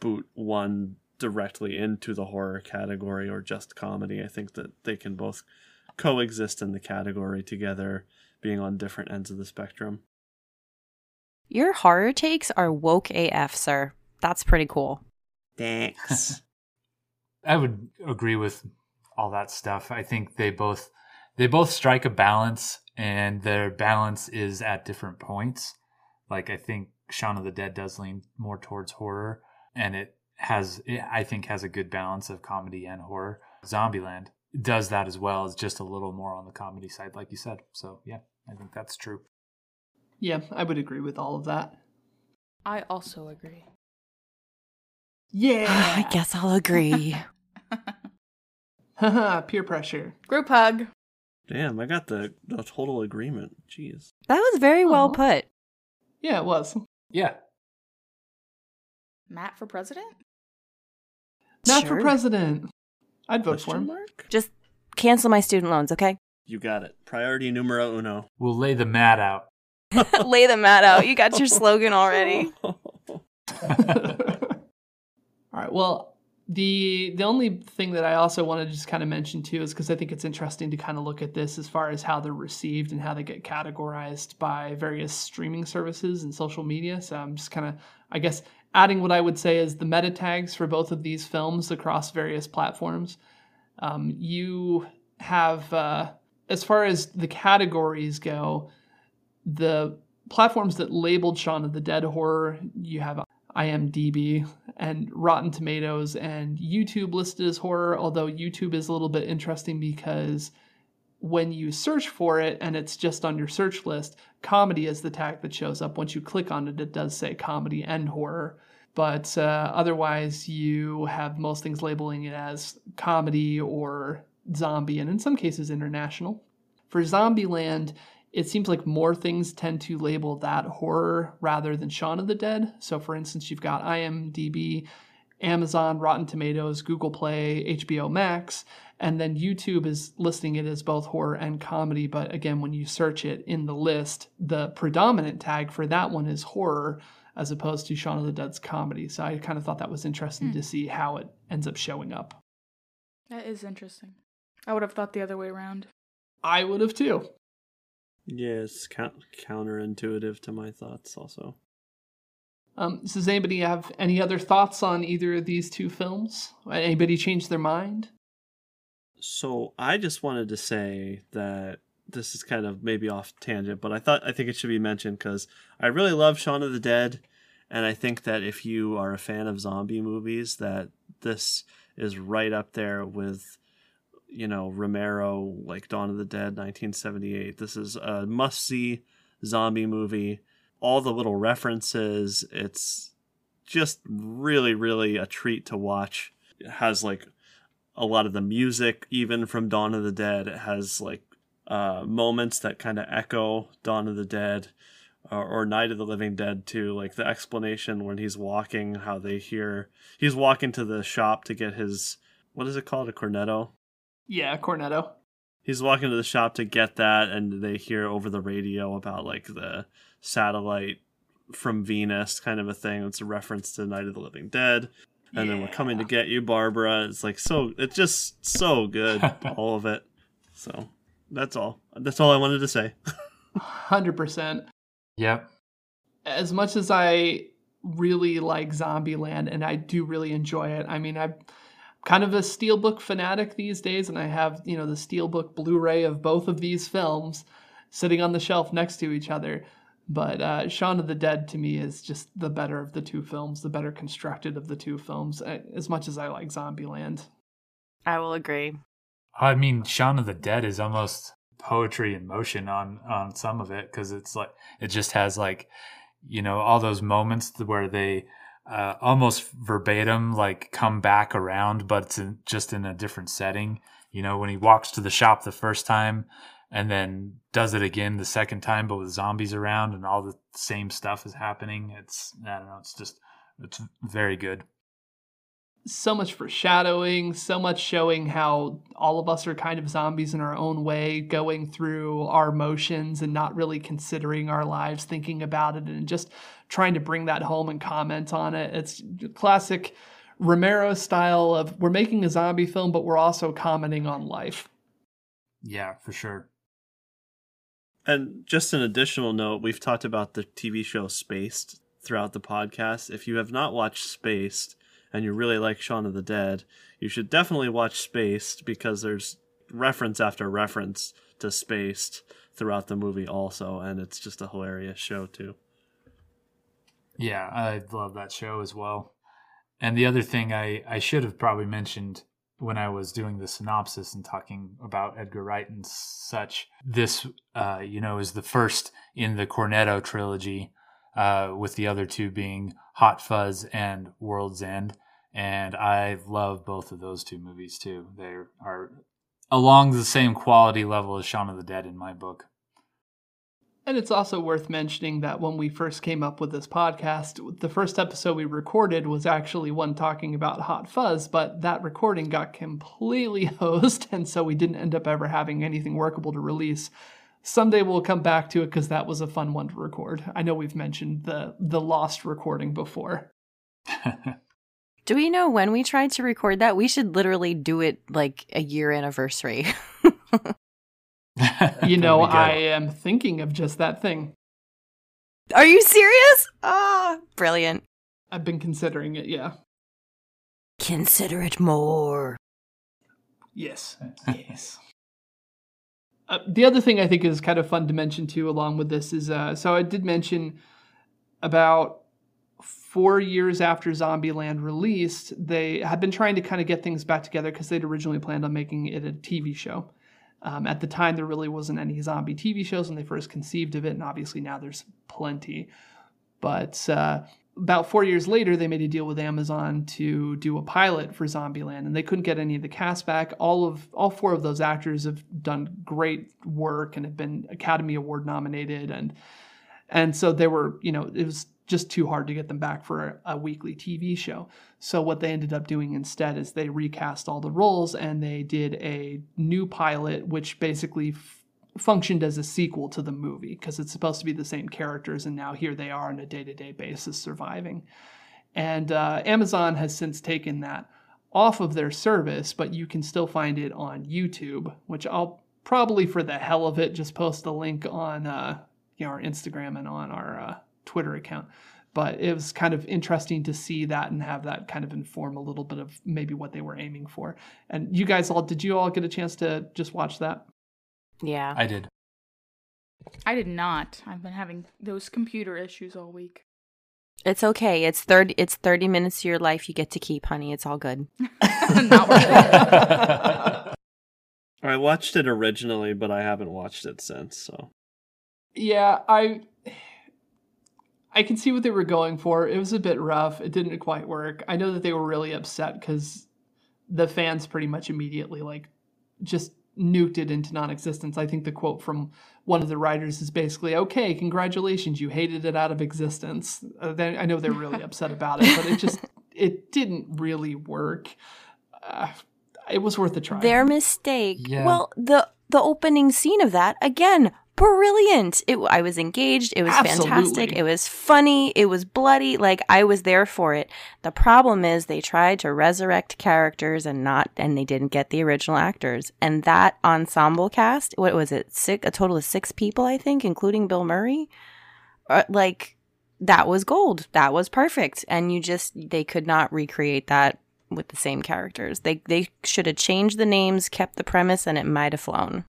boot one directly into the horror category or just comedy. I think that they can both coexist in the category together, being on different ends of the spectrum. Your horror takes are woke AF, sir. That's pretty cool. Thanks. I would agree with all that stuff. I think they both they both strike a balance and their balance is at different points. Like I think Shaun of the Dead does lean more towards horror and it has it, I think has a good balance of comedy and horror. Zombieland does that as well. It's just a little more on the comedy side like you said. So, yeah, I think that's true. Yeah, I would agree with all of that. I also agree. Yeah. I guess I'll agree. Haha, peer pressure. Group hug. Damn, I got the, the total agreement. Jeez. that was very well put. Yeah, it was. Yeah. Matt for president? Not for president. I'd vote for him. mark? Just cancel my student loans, okay? You got it. Priority numero uno. We'll lay the mat out. Lay the mat out. You got your slogan already. All right. Well, the the only thing that I also want to just kind of mention too is because I think it's interesting to kind of look at this as far as how they're received and how they get categorized by various streaming services and social media. So I'm just kind of, I guess, adding what I would say is the meta tags for both of these films across various platforms. Um, you have, uh, as far as the categories go, the platforms that labeled Shaun of the Dead horror, you have IMDb and Rotten Tomatoes and YouTube listed as horror, although YouTube is a little bit interesting because when you search for it and it's just on your search list, comedy is the tag that shows up. Once you click on it, it does say comedy and horror. But uh, otherwise, you have most things labeling it as comedy or zombie, and in some cases, international. For Zombieland, it seems like more things tend to label that horror rather than Shaun of the Dead. So, for instance, you've got IMDb, Amazon, Rotten Tomatoes, Google Play, HBO Max, and then YouTube is listing it as both horror and comedy. But again, when you search it in the list, the predominant tag for that one is horror as opposed to Shaun of the Dead's comedy. So, I kind of thought that was interesting to see how it ends up showing up. That is interesting. I would have thought the other way around. I would have too. Yeah, it's count- counterintuitive to my thoughts also. Um, so does anybody have any other thoughts on either of these two films? Anybody change their mind? So I just wanted to say that this is kind of maybe off tangent, but I thought I think it should be mentioned because I really love Shaun of the Dead, and I think that if you are a fan of zombie movies, that this is right up there with you know Romero, like Dawn of the Dead, 1978. This is a must see zombie movie. All the little references, it's just really, really a treat to watch. It has like a lot of the music, even from Dawn of the Dead. It has like uh, moments that kind of echo Dawn of the Dead or, or Night of the Living Dead too. Like the explanation when he's walking, how they hear he's walking to the shop to get his what is it called a cornetto. Yeah, Cornetto. he's walking to the shop to get that, and they hear over the radio about like the satellite from Venus kind of a thing. It's a reference to Night of the Living Dead. And then we're coming to get you, Barbara. It's like so. It's just so good, all of it. So that's all. That's all I wanted to say. 100%. Yep. As much as I really like Zombieland and I do really enjoy it, I mean, I'm kind of a Steelbook fanatic these days, and I have, you know, the Steelbook Blu ray of both of these films sitting on the shelf next to each other. But uh, Shaun of the Dead to me is just the better of the two films, the better constructed of the two films, uh, as much as I like Zombieland. I will agree. I mean, Shaun of the Dead is almost poetry in motion on on some of it because it's like it just has like you know all those moments where they uh, almost verbatim like come back around, but it's in, just in a different setting. You know, when he walks to the shop the first time and then does it again the second time, but with zombies around and all the same stuff is happening. It's I don't know. It's just it's very good. So much foreshadowing, so much showing how all of us are kind of zombies in our own way, going through our motions and not really considering our lives, thinking about it, and just trying to bring that home and comment on it. It's classic Romero style of we're making a zombie film, but we're also commenting on life. Yeah, for sure. And just an additional note, we've talked about the TV show Spaced throughout the podcast. If you have not watched Spaced and you really like Shaun of the Dead, you should definitely watch Spaced because there's reference after reference to Spaced throughout the movie also, and it's just a hilarious show too. Yeah, I love that show as well. And the other thing I, I should have probably mentioned when I was doing the synopsis and talking about Edgar Wright and such, this, uh, you know, is the first in the Cornetto trilogy, uh, with the other two being Hot Fuzz and World's End. And I love both of those two movies too. They are along the same quality level as Shaun of the Dead in my book. And it's also worth mentioning that when we first came up with this podcast, the first episode we recorded was actually one talking about Hot Fuzz, but that recording got completely hosed, and so we didn't end up ever having anything workable to release. Someday we'll come back to it because that was a fun one to record. I know we've mentioned the the lost recording before. Do we know when we tried to record that? We should literally do it like a year anniversary. you know, I am thinking of just that thing. Are you serious? Ah, brilliant. I've been considering it, yeah. Consider it more. Yes, yes. Uh, the other thing I think is kind of fun to mention too, along with this, is uh, so I did mention about four years after Zombieland released, they had been trying to kind of get things back together because they'd originally planned on making it a TV show. Um, at the time, there really wasn't any zombie TV shows when they first conceived of it, and obviously now there's plenty. But uh, about four years later, they made a deal with Amazon to do a pilot for Zombieland, and they couldn't get any of the cast back. All of all four of those actors have done great work and have been Academy Award nominated, and and so they were, you know, it was just too hard to get them back for a, weekly TV show. So what they ended up doing instead is they recast all the roles and they did a new pilot, which basically f- functioned as a sequel to the movie because it's supposed to be the same characters, and now here they are on a day-to-day basis surviving. And uh, Amazon has since taken that off of their service, but you can still find it on YouTube, which I'll probably, for the hell of it, just post a link on uh, you know, our Instagram and on our uh, Twitter account. But it was kind of interesting to see that and have that kind of inform a little bit of maybe what they were aiming for. And you guys all, did you all get a chance to just watch that? Yeah. I did. I did not. I've been having those computer issues all week. It's okay. It's 30 it's 30 minutes of your life you get to keep, honey. It's all good. not worth it. I watched it originally, but I haven't watched it since, so. Yeah, I I can see what they were going for. It was a bit rough. It didn't quite work. I know that they were really upset because the fans pretty much immediately like just nuked it into non-existence. I think the quote from one of the writers is basically, "Okay, congratulations, you hated it out of existence." Uh, they, I know they're really upset about it, but it just it didn't really work. Uh, it was worth a try. Their mistake. Yeah. Well, the the opening scene of that again brilliant. It i was engaged. It was Absolutely. fantastic it was funny. It was bloody. Like i was there for it. The problem is they tried to resurrect characters and not and they didn't get the original actors. And that ensemble cast what was it? Six a total of six people i think including bill murray? Uh, like that was gold. That was perfect. And you just they could not recreate that with the same characters. They they should have changed the names kept the premise and it might have flown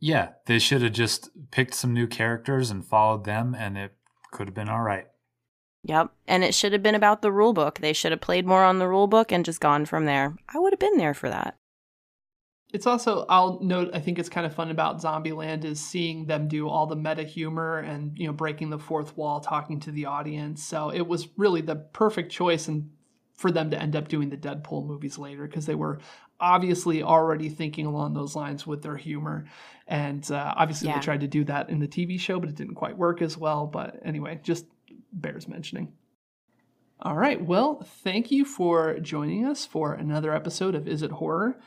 Yeah, they should have just picked some new characters and followed them, and it could have been all right. Yep. And it should have been about the rule book. They should have played more on the rule book and just gone from there. I would have been there for that. It's also I'll note I think it's kind of fun about Zombieland is seeing them do all the meta humor and you know breaking the fourth wall, talking to the audience. So it was really the perfect choice and for them to end up doing the Deadpool movies later because they were obviously already thinking along those lines with their humor. And uh, obviously Yeah. they tried to do that in the TV show, but it didn't quite work as well. But anyway, just bears mentioning. All right. Well, thank you for joining us for another episode of Is It Horror?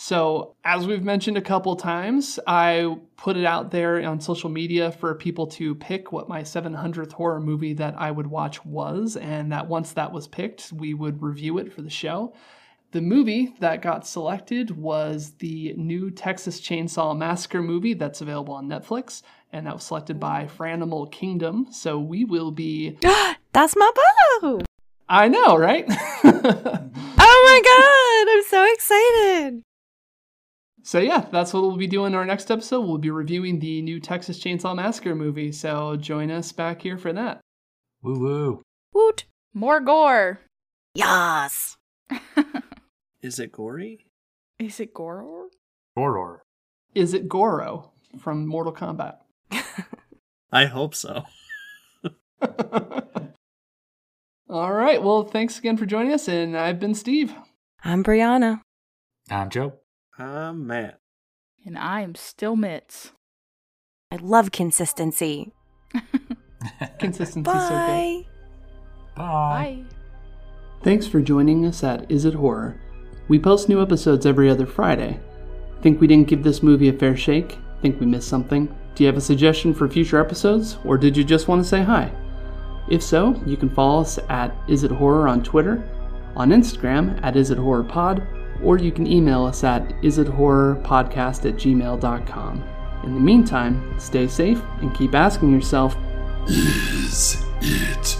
So, as we've mentioned a couple times, I put it out there on social media for people to pick what my 700th horror movie that I would watch was, and that once that was picked, we would review it for the show. The movie that got selected was the new Texas Chainsaw Massacre movie that's available on Netflix, and that was selected by Franimal Kingdom. So, we will be. That's my boo! I know, right? Oh my god! I'm so excited! So yeah, that's what we'll be doing in our next episode. We'll be reviewing the new Texas Chainsaw Massacre movie. So join us back here for that. Woo woo. Woot! More gore. Yas! Is it gory? Is it gore? Horror. Is it Goro from Mortal Kombat? I hope so. All right. Well, thanks again for joining us, and I've been Steve. I'm Brianna. I'm Joe. I'm Matt. And I am still Mitch. I love consistency. Consistency so good. Bye! Bye. Thanks for joining us at Is It Horror. We post new episodes every other Friday. Think we didn't give this movie a fair shake? Think we missed something? Do you have a suggestion for future episodes, or did you just want to say hi? If so, you can follow us at Is It Horror on Twitter, on Instagram at Is It Horror Pod, or you can email us at isithorrorpodcast at gmail.com. In the meantime, stay safe and keep asking yourself, Is it